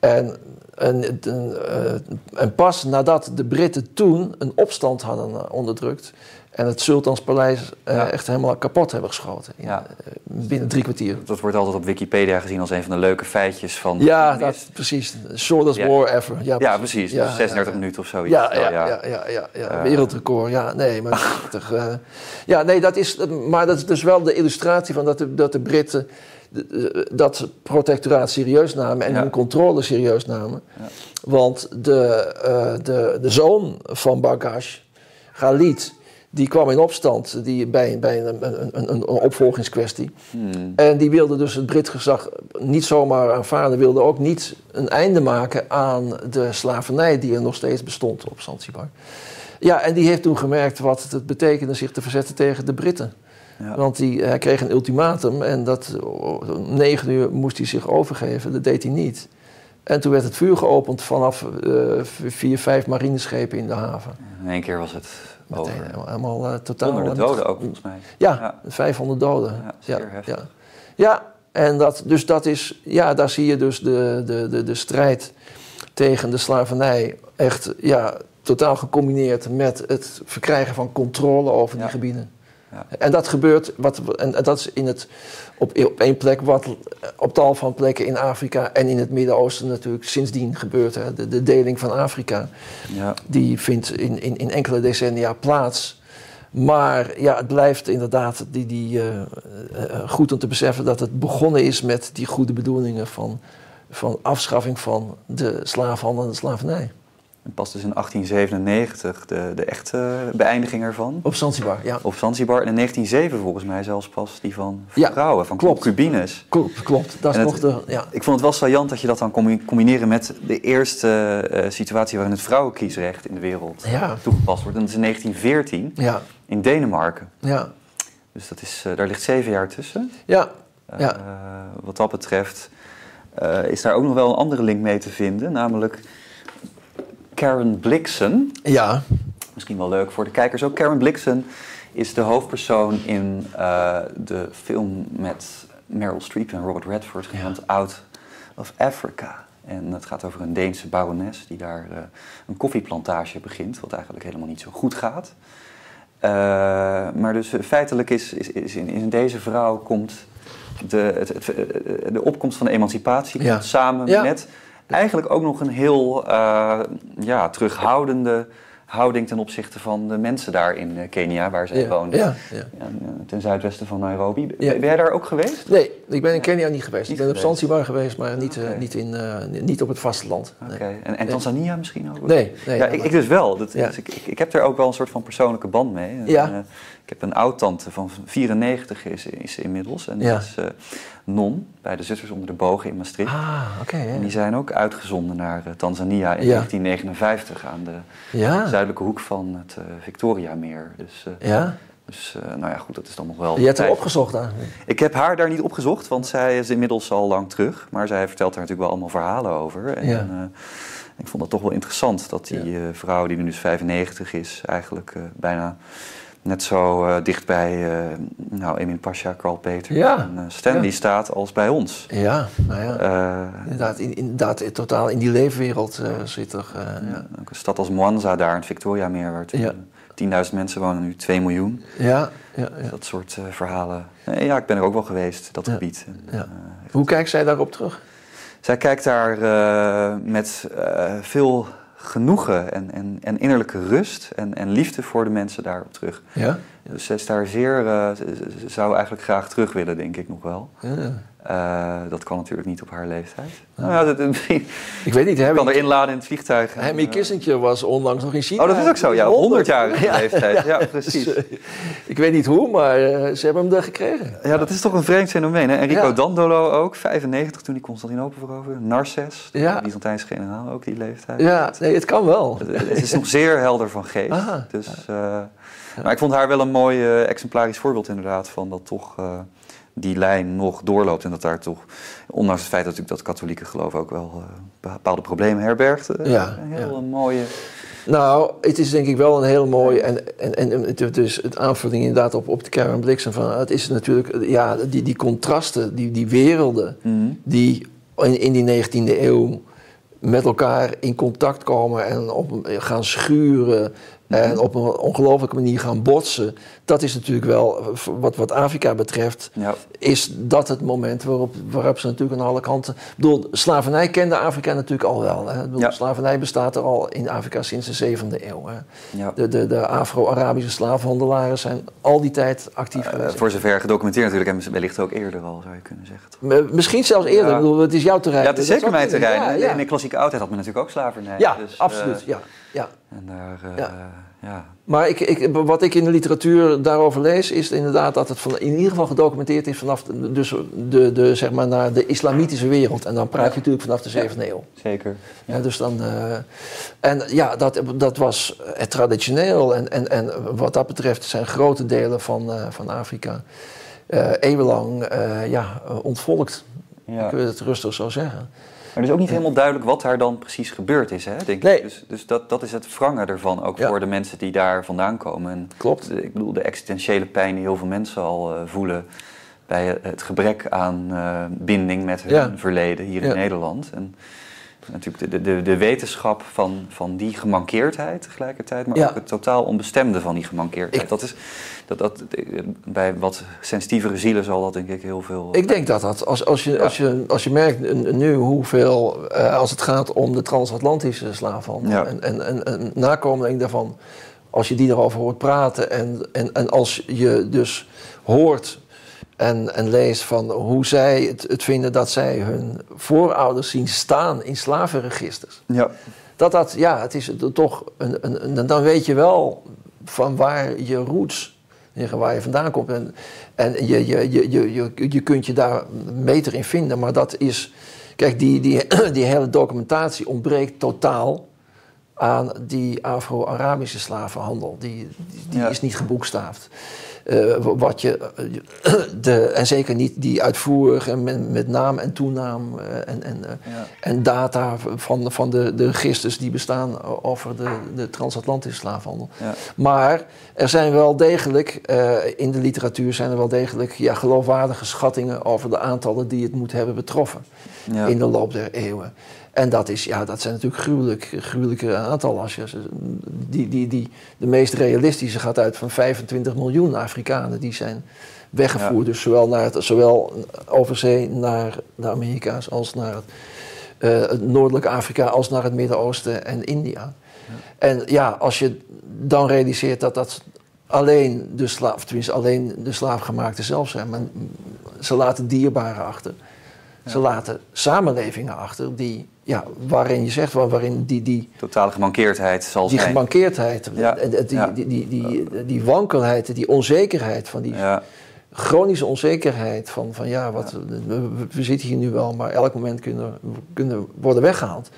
En, en, en, eh, en pas nadat de Britten toen een opstand hadden eh, onderdrukt en het Sultanspaleis Ja. echt helemaal kapot hebben geschoten. In, Ja. eh, binnen drie kwartier. Dat wordt altijd op Wikipedia gezien als een van de leuke feitjes van. Ja, dat, precies. Shortest Ja. war ever. Ja, ja, precies. Ja, 36 ja. minuten of zoiets. Ja, Oh, ja, ja, ja, ja, ja, Eh. wereldrecord. Ja, nee, maar eh. ja, nee, dat is, maar dat is dus wel de illustratie van dat de, dat de Britten dat protectoraat serieus namen en Ja. hun controle serieus namen. Ja. Want de, de, de zoon van Bargash, Khalid, die kwam in opstand die, bij, bij een, een, een, een opvolgingskwestie. Hmm. En die wilde dus het Brits gezag niet zomaar aanvaarden, wilde ook niet een einde maken aan de slavernij die er nog steeds bestond op Zanzibar. Ja, en die heeft toen gemerkt wat het betekende zich te verzetten tegen de Britten. Ja. Want die, hij kreeg een ultimatum en dat om negen uur moest hij zich overgeven. Dat deed hij niet. En toen werd het vuur geopend vanaf eh, vier, vijf marineschepen in de haven. In één keer was het. Meteen helemaal, eh, totaal. Honderden doden ook, volgens mij. Ja, Ja. 500 doden. Ja. Ja, ja. en dat, dus dat is, ja, daar zie je dus de, de, de, de strijd tegen de slavernij echt ja, totaal gecombineerd met het verkrijgen van controle over die Ja. gebieden. Ja. En dat gebeurt, wat, en, en dat is in het, op, op één plek, wat op tal van plekken in Afrika en in het Midden-Oosten natuurlijk sindsdien gebeurt. Hè. De, de deling van Afrika Ja. die vindt in, in, in enkele decennia plaats. Maar ja, het blijft inderdaad die, die, eh, eh, goed om te beseffen dat het begonnen is met die goede bedoelingen van, van afschaffing van de slaafhandel en de slavernij. En pas dus in 1897 de, de echte beëindiging ervan. Op Zanzibar, ja. Op Zanzibar. En in 1907 volgens mij zelfs pas die van Ja, vrouwen, van klopt. concubines. Klopt, klopt. Dat is nog de... Ja. Ik vond het wel saillant dat je dat dan combi- combineren met de eerste eh, situatie waarin het vrouwenkiesrecht in de wereld Ja. toegepast wordt. En dat is in 1914 Ja, in Denemarken. ja, Dus dat is, eh, daar ligt zeven jaar tussen. ja. Eh, Ja. wat dat betreft is daar ook nog wel een andere link mee te vinden, namelijk Karen Blixen. Ja, Misschien wel leuk voor de kijkers ook. Karen Blixen is de hoofdpersoon in eh, de film met Meryl Streep en Robert Redford, genaamd Out of Africa. En het gaat over een Deense barones die daar eh, een koffieplantage begint, wat eigenlijk helemaal niet zo goed gaat. Eh, maar dus feitelijk is, is, is in, in deze vrouw komt de, het, het- de opkomst van de emancipatie Ja. samen Ja. met eigenlijk ook nog een heel eh, ja, terughoudende houding ten opzichte van de mensen daar in eh, Kenia, waar zij ja, woonde. ja, ja. Eh, ten zuidwesten van Nairobi. Ben- jij daar ook geweest? Nee, ik ben in Kenia niet geweest. Niet ik ben op. Zanzibar geweest, maar niet, niet, in, niet op het vasteland. Nee. Oké. En, en Tanzania misschien ook? Nee, nee, ja, ik, ik dus wel. Dat, dus ik, ik, ik heb er ook wel een soort van persoonlijke band mee. Ja. Heb een oud-tante van 94 is, is ze inmiddels. En die Ja. is eh, non bij de Zusters onder de Bogen in Maastricht. Ah, oké. En die zijn ook uitgezonden naar eh, Tanzania in Ja. 1959 aan de zuidelijke hoek van het eh, Victoriameer. Dus, ja. dus nou ja, goed, dat is dan nog wel. Je hebt tijd. opgezocht daar. Ik heb haar daar niet opgezocht, want zij is inmiddels al lang terug. Maar zij vertelt daar natuurlijk wel allemaal verhalen over. En Ja. ik vond het toch wel interessant dat die vrouw, die nu dus 95 is, eigenlijk bijna net zo eh, dicht bij eh, nou, Emin Pasha, Carl Peter Ja. en eh, Stanley Ja. staat als bij ons. Ja, nou ja. Inderdaad, in, inderdaad, in- totaal in die leefwereld zit er. ja. Een stad als Mwanza daar in het Victoriameer, waar toen Ja. 10.000 mensen wonen, nu 2 miljoen. Ja, ja, ja. Dat soort verhalen. Ja, ik ben er ook wel geweest, dat gebied. Hoe kijkt zij daarop terug? Zij kijkt daar met veel genoegen en, en, en innerlijke rust en, en liefde voor de mensen daarop terug. Ja? Dus ze is daar zeer, eh, ze, ze- ze zou eigenlijk graag terug willen, denk ik nog wel. ja. Eh, dat kan natuurlijk niet op haar leeftijd. Nou ja, dat, misschien Ik weet niet, kan Henry, er inladen in het vliegtuig. en, Henry eh, Kissinger was onlangs nog in China. Oh, dat is ook zo, ja, 100 jaar Ja, leeftijd. Ja, precies. Dus, eh, ik weet niet hoe, maar eh, ze hebben hem er gekregen. Ja, dat is toch een vreemd fenomeen. Hè? Enrico. Dandolo ook, 95 toen hij Constantinopel veroverde. Narces, de. Byzantijnse generaal, ook die leeftijd. Ja, nee, het kan wel. Het, het is nog zeer helder van geest. Aha. Dus, eh, Maar ik vond haar wel een mooi eh, exemplarisch voorbeeld inderdaad... van dat toch eh, die lijn nog doorloopt. En dat daar toch, ondanks het feit dat natuurlijk dat katholieke geloof... ook wel eh, bepaalde problemen herbergt. Ja, een heel ja. mooie... Nou, het is denk ik wel een heel mooi en, en, en dus het aanvulling inderdaad op, op de Karen Blixen van het is natuurlijk ja, die, die contrasten, die, die werelden Mhm. die in, in die 19e eeuw met elkaar in contact komen en op, gaan schuren en op een ongelooflijke manier gaan botsen. Dat is natuurlijk wel, wat, wat Afrika betreft, Ja. is dat het moment waarop, waarop ze natuurlijk aan alle kanten... Ik bedoel, slavernij kende Afrika natuurlijk al wel. Hè? Bedoel, Ja. Slavernij bestaat er al in Afrika sinds de 7e eeuw. Hè? Ja. De, de, de Afro-Arabische slaafhandelaren zijn al die tijd actief Eh, geweest. voor zover gedocumenteerd natuurlijk, en wellicht ook eerder al, zou je kunnen zeggen. Misschien zelfs eerder, ik bedoel, het is jouw terrein. Ja, het is zeker mijn terrein. Ja. In de klassieke oudheid had men natuurlijk ook slavernij. Ja, dus, eh, absoluut. Ja, ja. En daar, eh, Ja. ja. Maar ik, ik, wat ik in de literatuur daarover lees, is inderdaad dat het van, in ieder geval gedocumenteerd is vanaf de, dus de, de, zeg maar naar de islamitische wereld. En dan praat je natuurlijk vanaf de 7e eeuw. zeker. Ja, dus dan, eh, en ja, dat, dat was eh, traditioneel. En, en, en wat dat betreft zijn grote delen van, van Afrika eeuwenlang ja, ontvolkt. Ik wil het rustig zo zeggen. Maar het is ook niet helemaal duidelijk wat daar dan precies gebeurd is, hè, denk Nee. ik. Dus, dus dat, dat is het wrangen ervan, ook Ja. voor de mensen die daar vandaan komen. En Klopt. ik bedoel, de existentiële pijn die heel veel mensen al eh, voelen... bij het gebrek aan eh, binding met hun Ja. verleden hier in Nederland. En natuurlijk de, de, de wetenschap van, van die gemankeerdheid tegelijkertijd... maar Ja. ook het totaal onbestemde van die gemankeerdheid. Ik- dat is, dat, dat, bij wat sensitievere zielen zal dat denk ik heel veel... Ik denk dat dat, als, als, je, als, je, als je merkt nu hoeveel, eh, als het gaat om de transatlantische slaafhandel Ja. en, en, en, en nakomeling daarvan, als je die daarover hoort praten en, en, en als je dus hoort en, en leest van hoe zij het, het vinden dat zij hun voorouders zien staan in slavenregisters. Ja, dat dat, ja, het is toch, een, een, een, dan weet je wel van waar je roots waar je vandaan komt. En, en je, je, je, je, je kunt je daar beter in vinden, maar dat is. Kijk, die, die, die hele documentatie ontbreekt totaal aan die Afro-Arabische slavenhandel. Die, die, is niet geboekstaafd. Uh, wat je, uh, de, en zeker niet die uitvoerig en met, met naam en toenaam uh, en, en, ja. en data van, van de, de registers die bestaan over de, de transatlantische slavenhandel. Ja. Maar er zijn wel degelijk, in de literatuur zijn er wel degelijk ja, geloofwaardige schattingen over de aantallen die het moet hebben betroffen ja. in de loop der eeuwen. En dat, is, ja, dat zijn natuurlijk gruwelijk, gruwelijke aantallen. Als je, die, die, die, de meest realistische gaat uit van 25 miljoen Afrikanen die zijn weggevoerd. Dus zowel, naar het, zowel over zee naar de Amerika's als naar het, uh, het noordelijk Afrika als naar het Midden-Oosten en India. Ja. En ja, als je dan realiseert dat dat alleen de slaaf, tenminste alleen de slaafgemaakte zelf zijn, maar ze laten dierbaren achter. Ze laten samenlevingen achter die, ja, waarin je zegt, waarin die... die Totale gemankeerdheid zal die zijn. Die gemankeerdheid, ja. die, die, die, die, die, wankelheid, die onzekerheid van die... Chronische onzekerheid van, van ja, wat, we, we, zitten hier nu wel, maar elk moment kunnen, kunnen worden weggehaald.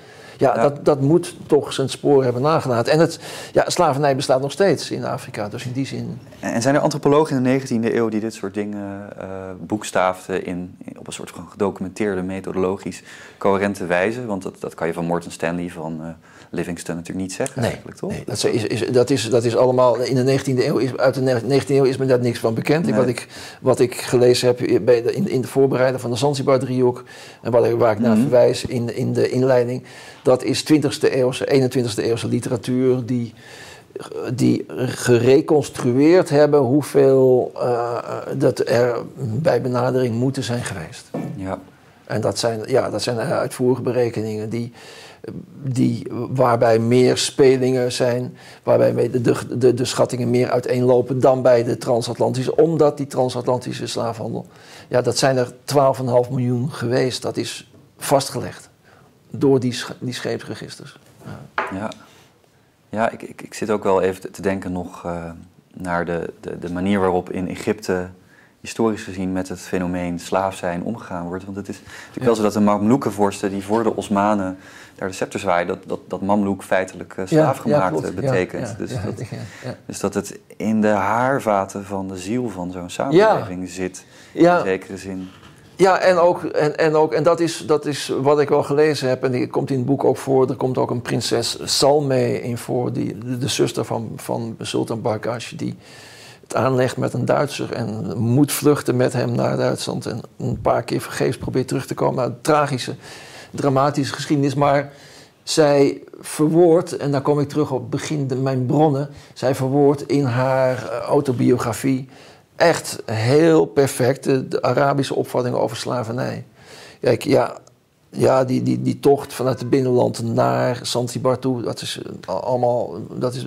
Ja, Dat, dat moet toch zijn spoor hebben nagelaten. En het, ja, slavernij bestaat nog steeds in Afrika, dus in die zin. En zijn er antropologen in de 19e eeuw die dit soort dingen uh, boekstaafden in, op een soort van gedocumenteerde, methodologisch coherente wijze? Want dat, dat kan je van Morton Stanley, van uh, Livingston natuurlijk niet zeggen nee, eigenlijk, toch? Nee, dat is, is, dat, is, dat is allemaal... In de 19e eeuw is, uit de 19e eeuw is me daar niks van bekend. Nee. Wat, ik, wat ik gelezen heb bij de, in, in de voorbereiding van de Zanzibar-driehoek... en waar, waar ik naar mm -hmm. verwijs in, in de inleiding... dat is 20e eeuwse, 21e eeuwse literatuur die die gereconstrueerd hebben hoeveel uh, dat er bij benadering moeten zijn geweest. Ja. En dat zijn, ja, dat zijn uitvoerige berekeningen die, die, waarbij meer spelingen zijn, waarbij de, de, de, de schattingen meer uiteenlopen dan bij de transatlantische, omdat die transatlantische slaafhandel, ja, dat zijn er 12,5 miljoen geweest. Dat is vastgelegd door die, die scheepsregisters. Ja, ja. ja ik, ik, ik, zit ook wel even te denken nog uh, naar de, de, de manier waarop in Egypte historisch gezien met het fenomeen slaaf zijn omgegaan wordt. Want het is natuurlijk ja. wel zo dat de Mamlukenvorsten die voor de Osmanen daar de scepter zwaaien, dat, dat, dat Mamluk feitelijk uh, slaafgemaakt ja, betekent. dus, dat, dus dat het in de haarvaten van de ziel van zo'n samenleving zit, in zekere zin. Ja, en ook, en, en, ook, en dat, is, dat is wat ik al gelezen heb, en die komt in het boek ook voor. Er komt ook een prinses Salme in voor, die, de, zuster van, van Sultan Bargash, die het aanlegt met een Duitser en moet vluchten met hem naar Duitsland. En een paar keer vergeefs probeert terug te komen. Een tragische, dramatische geschiedenis. Maar zij verwoordt, en daar kom ik terug op begin de, mijn bronnen. Zij verwoordt in haar autobiografie echt heel perfect de, Arabische opvatting over slavernij. Kijk, ja, ja, die, die, die tocht vanuit het binnenland naar Zanzibar toe, dat is allemaal dat is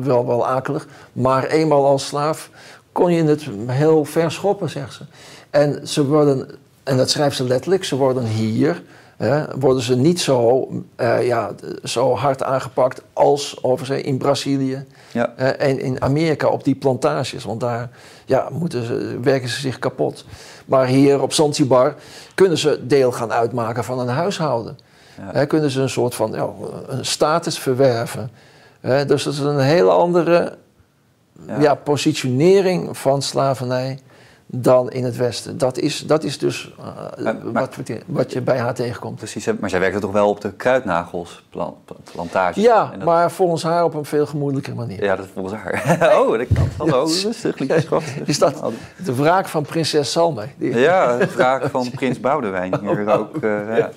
wel, wel akelig. Maar eenmaal als slaaf kon je het heel ver schoppen, zegt ze. En ze worden, en dat schrijft ze letterlijk, ze worden hier, hè, worden ze niet zo, uh, ja, zo hard aangepakt als over in Brazilië ja. uh, en in Amerika op die plantages. Want daar ja, moeten ze, werken ze zich kapot. Maar hier op Zanzibar kunnen ze deel gaan uitmaken van een huishouden. Ja. He, kunnen ze een soort van ja, een status verwerven. He, dus dat is een hele andere ja. positionering van slavernij dan in het Westen. Dat is, dat is dus uh, maar, wat, wat, je bij haar tegenkomt. Precies, maar zij werkte toch wel op de kruidnagels plantage? Ja, dat... maar volgens haar op een veel gemoedelijke manier. Ja, dat is volgens haar. oh, dat kan. Hallo, rustig, Is dat de wraak van prinses Salme? Die... Ja, de wraak van prins Boudewijn. Hier ook, uh, ja.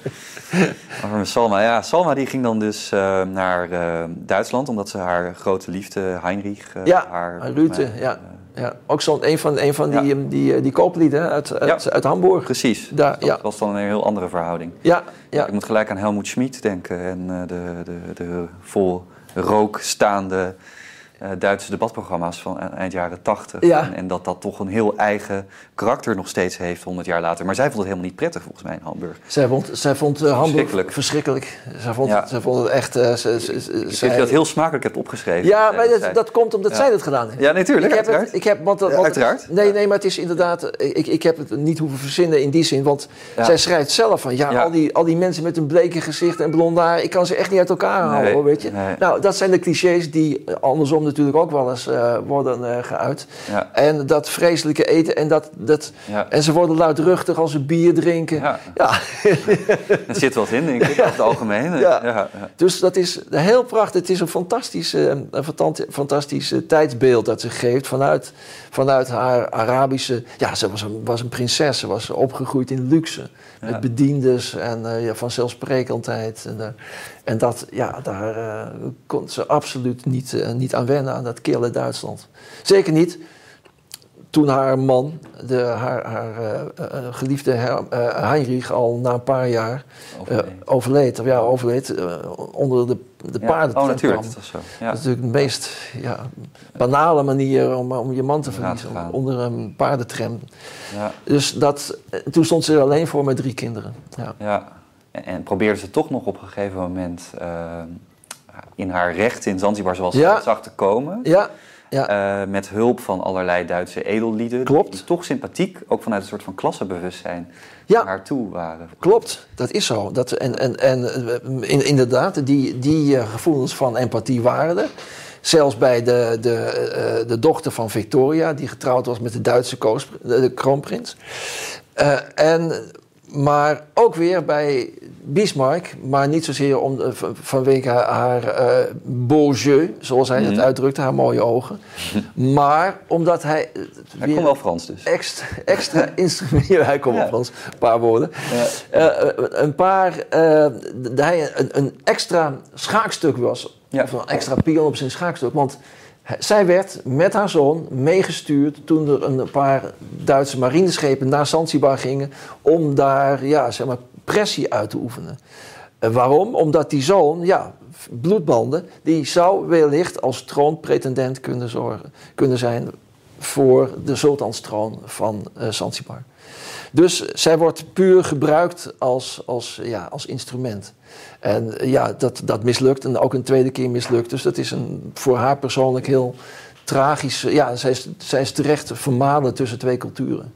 Salma. Ja, Salma die ging dan dus uh, naar Duitsland, omdat ze haar grote liefde, Heinrich... ja, haar, ja ja. Ook zo'n een van, een van die, ja. die, die kooplieden uit, uit, ja. uit Hamburg. Precies. Daar, dat was dan een heel andere verhouding. Ja, ja. Ik moet gelijk aan Helmoet Schmid denken en uh, de, de, de vol rook staande eh, Duitse debatprogramma's van e- eind jaren tachtig. Ja. En, en dat dat toch een heel eigen karakter nog steeds heeft 100 jaar later. Maar zij vond het helemaal niet prettig volgens mij in Hamburg. Zij vond, zij vond eh, Hamburg Verschrikkelijk. verschrikkelijk. Zij vond, Ja. het, zij vond het echt... eh, ze, ze- ze- Ik vind dat je dat heel smakelijk hebt opgeschreven. Ja, maar dat, dat komt omdat Ja. zij dat gedaan heeft. Ja, natuurlijk, ik heb uiteraard. Het, ik heb, want, uiteraard. Nee, nee, maar het is inderdaad... Ik, ik heb het niet hoeven verzinnen in die zin. Want zij schrijft zelf van... Ja. Al, die, al die mensen met een bleke gezicht en blond haar... Ik kan ze echt niet uit elkaar halen, Nee, hoor, weet je. nee. Nou, dat zijn de clichés die eh, andersom natuurlijk ook wel eens eh, worden eh, geuit. Ja. En dat vreselijke eten en dat... dat Ja. En ze worden luidruchtig als ze bier drinken. Ja. ja. Er zit wat in, denk ik, over het algemeen. Ja. Dus dat is heel prachtig. Het is een fantastisch, een fantastisch tijdsbeeld dat ze geeft vanuit, vanuit haar Arabische... Ja, ze was een, was een prinses. Ze was opgegroeid in luxe. Met Ja. bediendes en eh, ja, vanzelfsprekendheid. En, eh, en dat, ja, daar eh, kon ze absoluut niet, niet aan wennen, aan dat kille Duitsland. Zeker niet toen haar man, de, haar, haar eh, eh, geliefde Her- eh, Heinrich, al na een paar jaar Overleed. overleed. Of ja, overleed onder de, de Ja. paarden. Oh, natuurlijk, dat zo. Ja. Dat is natuurlijk de meest ja, banale manier om, om je man te verliezen. Onder een paardentram. Ja. Dus dat, toen stond ze er alleen voor met drie kinderen. Ja. Ja, en, en probeerde ze toch nog op een gegeven moment in haar recht in Zanzibar, zoals ze Ja. zag te komen. Ja, ja. eh, met hulp van allerlei Duitse edellieden. Klopt. Die toch sympathiek, ook vanuit een soort van klassebewustzijn, Ja. naar haar toe waren. Klopt, dat is zo. Dat, en en, en eh, in, inderdaad, die, die eh, gevoelens van empathie waren er. Zelfs bij de, de, de dochter van Victoria, die getrouwd was met de Duitse koos, de, de kroonprins. En, maar ook weer bij Bismarck, maar niet zozeer om, de- van- vanwege haar, haar eh, beau jeu, zoals hij het Mhm. uitdrukte, haar mooie ogen. Maar omdat hij... eh, Hij kon wel Frans dus. Extra, extra instrument. Ja, hij kon wel Ja. Frans, een paar woorden. Ja. Eh, eh, een paar, eh, dat hij een, een extra schaakstuk was. Ja. Of een extra pion op zijn schaakstuk. Want zij werd met haar zoon meegestuurd toen er een paar Duitse marineschepen naar Zanzibar gingen. Om daar ja, zeg maar, pressie uit te oefenen. Eh, waarom? Omdat die zoon, ja, bloedbanden, die zou wellicht als troonpretendent kunnen, zorgen, kunnen zijn voor de sultanstroon van eh Zanzibar. Dus zij wordt puur gebruikt als, als, ja, als instrument. En eh, ja, dat, dat mislukt en ook een tweede keer mislukt. Dus dat is een, voor haar persoonlijk heel tragisch. Ja, zij is, zij is terecht vermalen tussen twee culturen.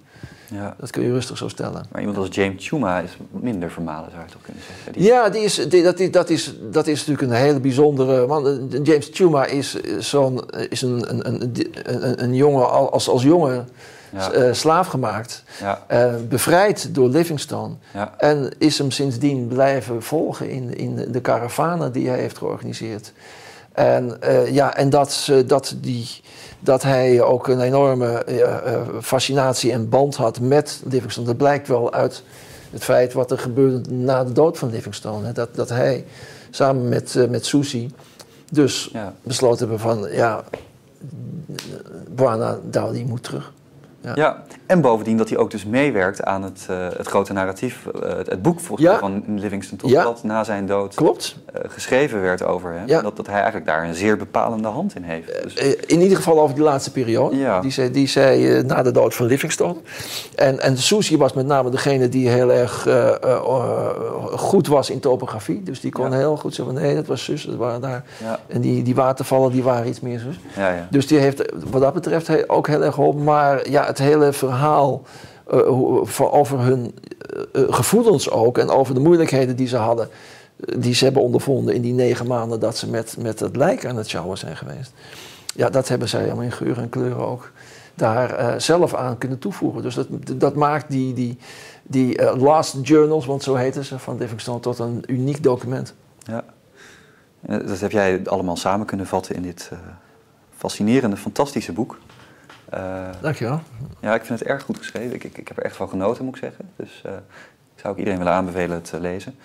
Ja. Dat kun je rustig zo stellen. Maar iemand als James Chuma is minder vermalen, zou je toch kunnen zeggen. Die- Ja, die is, die, dat, is, dat, is, dat is natuurlijk een hele bijzondere man. Eh, James Chuma is, eh, zo'n, eh, is een, een, een, een, jongen al- als, als jongen Ja. eh, slaaf gemaakt. Ja. eh, bevrijd door Livingstone. En is hem sindsdien blijven volgen in, in de karavanen die hij heeft georganiseerd. En, eh, ja, en dat, dat, die, dat hij ook een enorme fascinatie en band had met Livingstone. Dat blijkt wel uit het feit wat er gebeurde na de dood van Livingstone. Hè. Dat, dat hij samen met, met Susie dus Ja. besloten hebben van... ja, Buana Dowdy moet terug. Ja. Ja, en bovendien dat hij ook dus meewerkt aan het, eh, het grote narratief, eh, het, het boek volgens mij van Livingston toch, Ja. dat na zijn dood Klopt. eh, geschreven werd over hem. Dat, dat hij eigenlijk daar een zeer bepalende hand in heeft. Dus, In ieder geval over die laatste periode. Die zei, die zei na de dood van Livingstone. En, en Susie was met name degene die heel erg goed was in topografie. Dus die kon heel goed zeggen van nee, dat was zus, dat waren daar. En die, die watervallen die waren iets meer zus. ja, ja. Dus die heeft wat dat betreft ook heel erg geholpen. Maar ja, het hele verhaal eh, over hun eh, eh, gevoelens ook... en over de moeilijkheden die ze hadden... die ze hebben ondervonden in die negen maanden... dat ze met, met het lijk aan het sjouwen zijn geweest. Ja, dat hebben zij allemaal in geur en kleuren ook daar zelf aan kunnen toevoegen. Dus dat, dat maakt die, die, die last journals, want zo heten ze, van Livingstone... tot een uniek document. ja. Dat heb jij allemaal samen kunnen vatten in dit fascinerende, fantastische boek. Eh, Dankjewel. ja, ik vind het erg goed geschreven. Ik, ik, ik heb er echt van genoten, moet ik zeggen. Dus eh, ik zou ook iedereen willen aanbevelen het te lezen.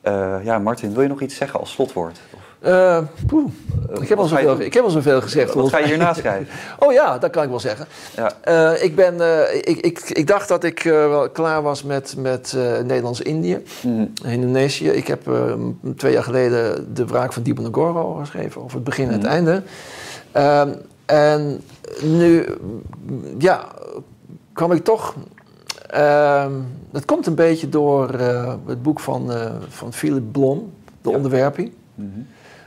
Eh, ja, Martin, wil je nog iets zeggen als slotwoord? Of, ik, heb al je zoveel, doen? ik heb al zoveel gezegd. Wat ga je hierna schrijven? Oh ja, dat kan ik wel zeggen. Ja. Ik, ben, ik, ik, ik dacht dat ik wel klaar was met, met Nederlands-Indië, Mhm. Indonesië. Ik heb twee jaar geleden de wraak van Diponegoro geschreven, over het begin en het Mhm. einde. En nu, ja, kwam ik toch. ehm dat komt een beetje door eh, het boek van, eh, van Philip Blom, De Ja. Onderwerping. Mhm.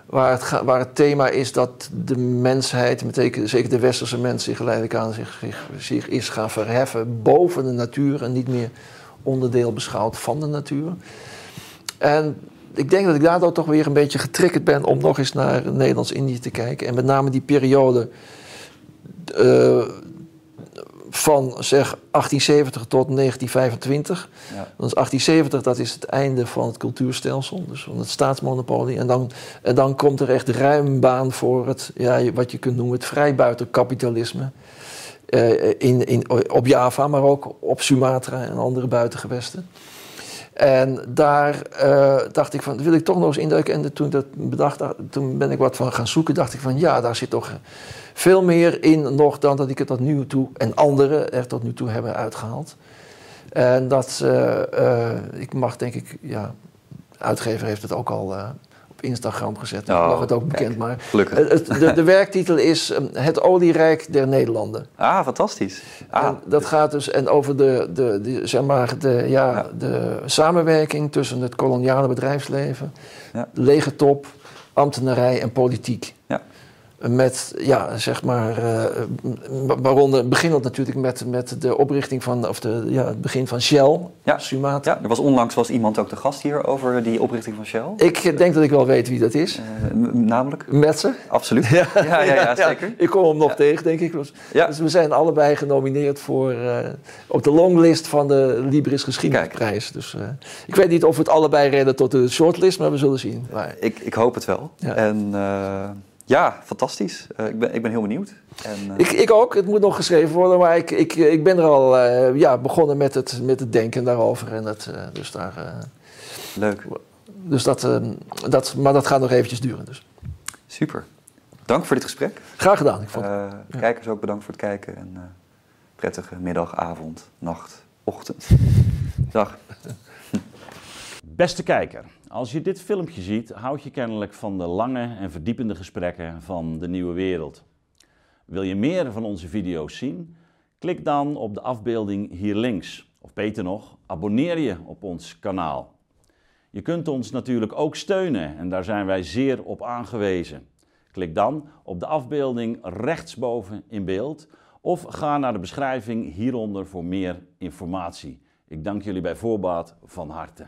Waar het, waar het thema is dat de mensheid, met zeker, de westerse mens, zich geleidelijk aan zich, zich, zich is gaan verheffen boven de natuur en niet meer onderdeel beschouwt van de natuur. En ik denk dat ik daardoor toch weer een beetje getriggerd ben om nog eens naar Nederlands-Indië te kijken. En met name die periode eh, van zeg 1870 tot 1925. Ja. Dat is 1870, dat is het einde van het cultuurstelsel, dus van het staatsmonopolie. En dan, en dan komt er echt ruim baan voor het, ja, wat je kunt noemen, het vrijbuiterkapitalisme. Eh, in, in, op Java, maar ook op Sumatra en andere buitengewesten. En daar eh, dacht ik van, wil ik toch nog eens induiken. En toen, dat bedacht, toen ben ik wat van gaan zoeken. Dacht ik van, ja, daar zit toch veel meer in nog dan dat ik het tot nu toe... en anderen er tot nu toe hebben uitgehaald. En dat, eh, eh, ik mag denk ik, ja, uitgever heeft het ook al eh, Instagram gezet. Ik Oh, mag het ook bekend maken. Het- de, de werktitel is eh, Het Olierijk der Nederlanden. Ah, fantastisch. Ah, En dat gaat dus en over de, de, de, zeg maar de, ja, Ja. de samenwerking tussen het koloniale bedrijfsleven, Ja. legertop, ambtenarij en politiek. Met, ja, zeg maar, eh, waaronder beginnend natuurlijk met, met de oprichting van, of de, ja, het begin van Shell, Ja. Sumatra. ja, er was onlangs was iemand ook de gast hier over die oprichting van Shell. Ik denk dat ik wel weet wie dat is. Eh, namelijk? Metzer. Absoluut. Ja, ja, ja, zeker. ik kom hem nog tegen, denk ik. Dus, Ja. dus we zijn allebei genomineerd voor eh, op de longlist van de Libris Geschiedenisprijs. Dus eh, ik weet niet of we het allebei redden tot de shortlist, maar we zullen zien. Maar, Ik, ik hoop het wel. En eh, ja, fantastisch. Eh, ik, ben, ik ben heel benieuwd. En, eh, ik, ik ook, het moet nog geschreven worden, maar ik, ik, ik ben er al eh, ja, begonnen met het, met het denken daarover. En het, eh, dus daar, eh, Leuk. dus dat, eh, dat, maar dat gaat nog eventjes duren. Dus. Super. Dank voor dit gesprek. Graag gedaan. Ik vond, Eh, Kijkers ook bedankt voor het kijken. En eh, prettige middag, avond, nacht, ochtend. Dag. Beste kijker, als je dit filmpje ziet, houd je kennelijk van de lange en verdiepende gesprekken van de nieuwe wereld. Wil je meer van onze video's zien? Klik dan op de afbeelding hier links. Of beter nog, abonneer je op ons kanaal. Je kunt ons natuurlijk ook steunen en daar zijn wij zeer op aangewezen. Klik dan op de afbeelding rechtsboven in beeld of ga naar de beschrijving hieronder voor meer informatie. Ik dank jullie bij voorbaat van harte.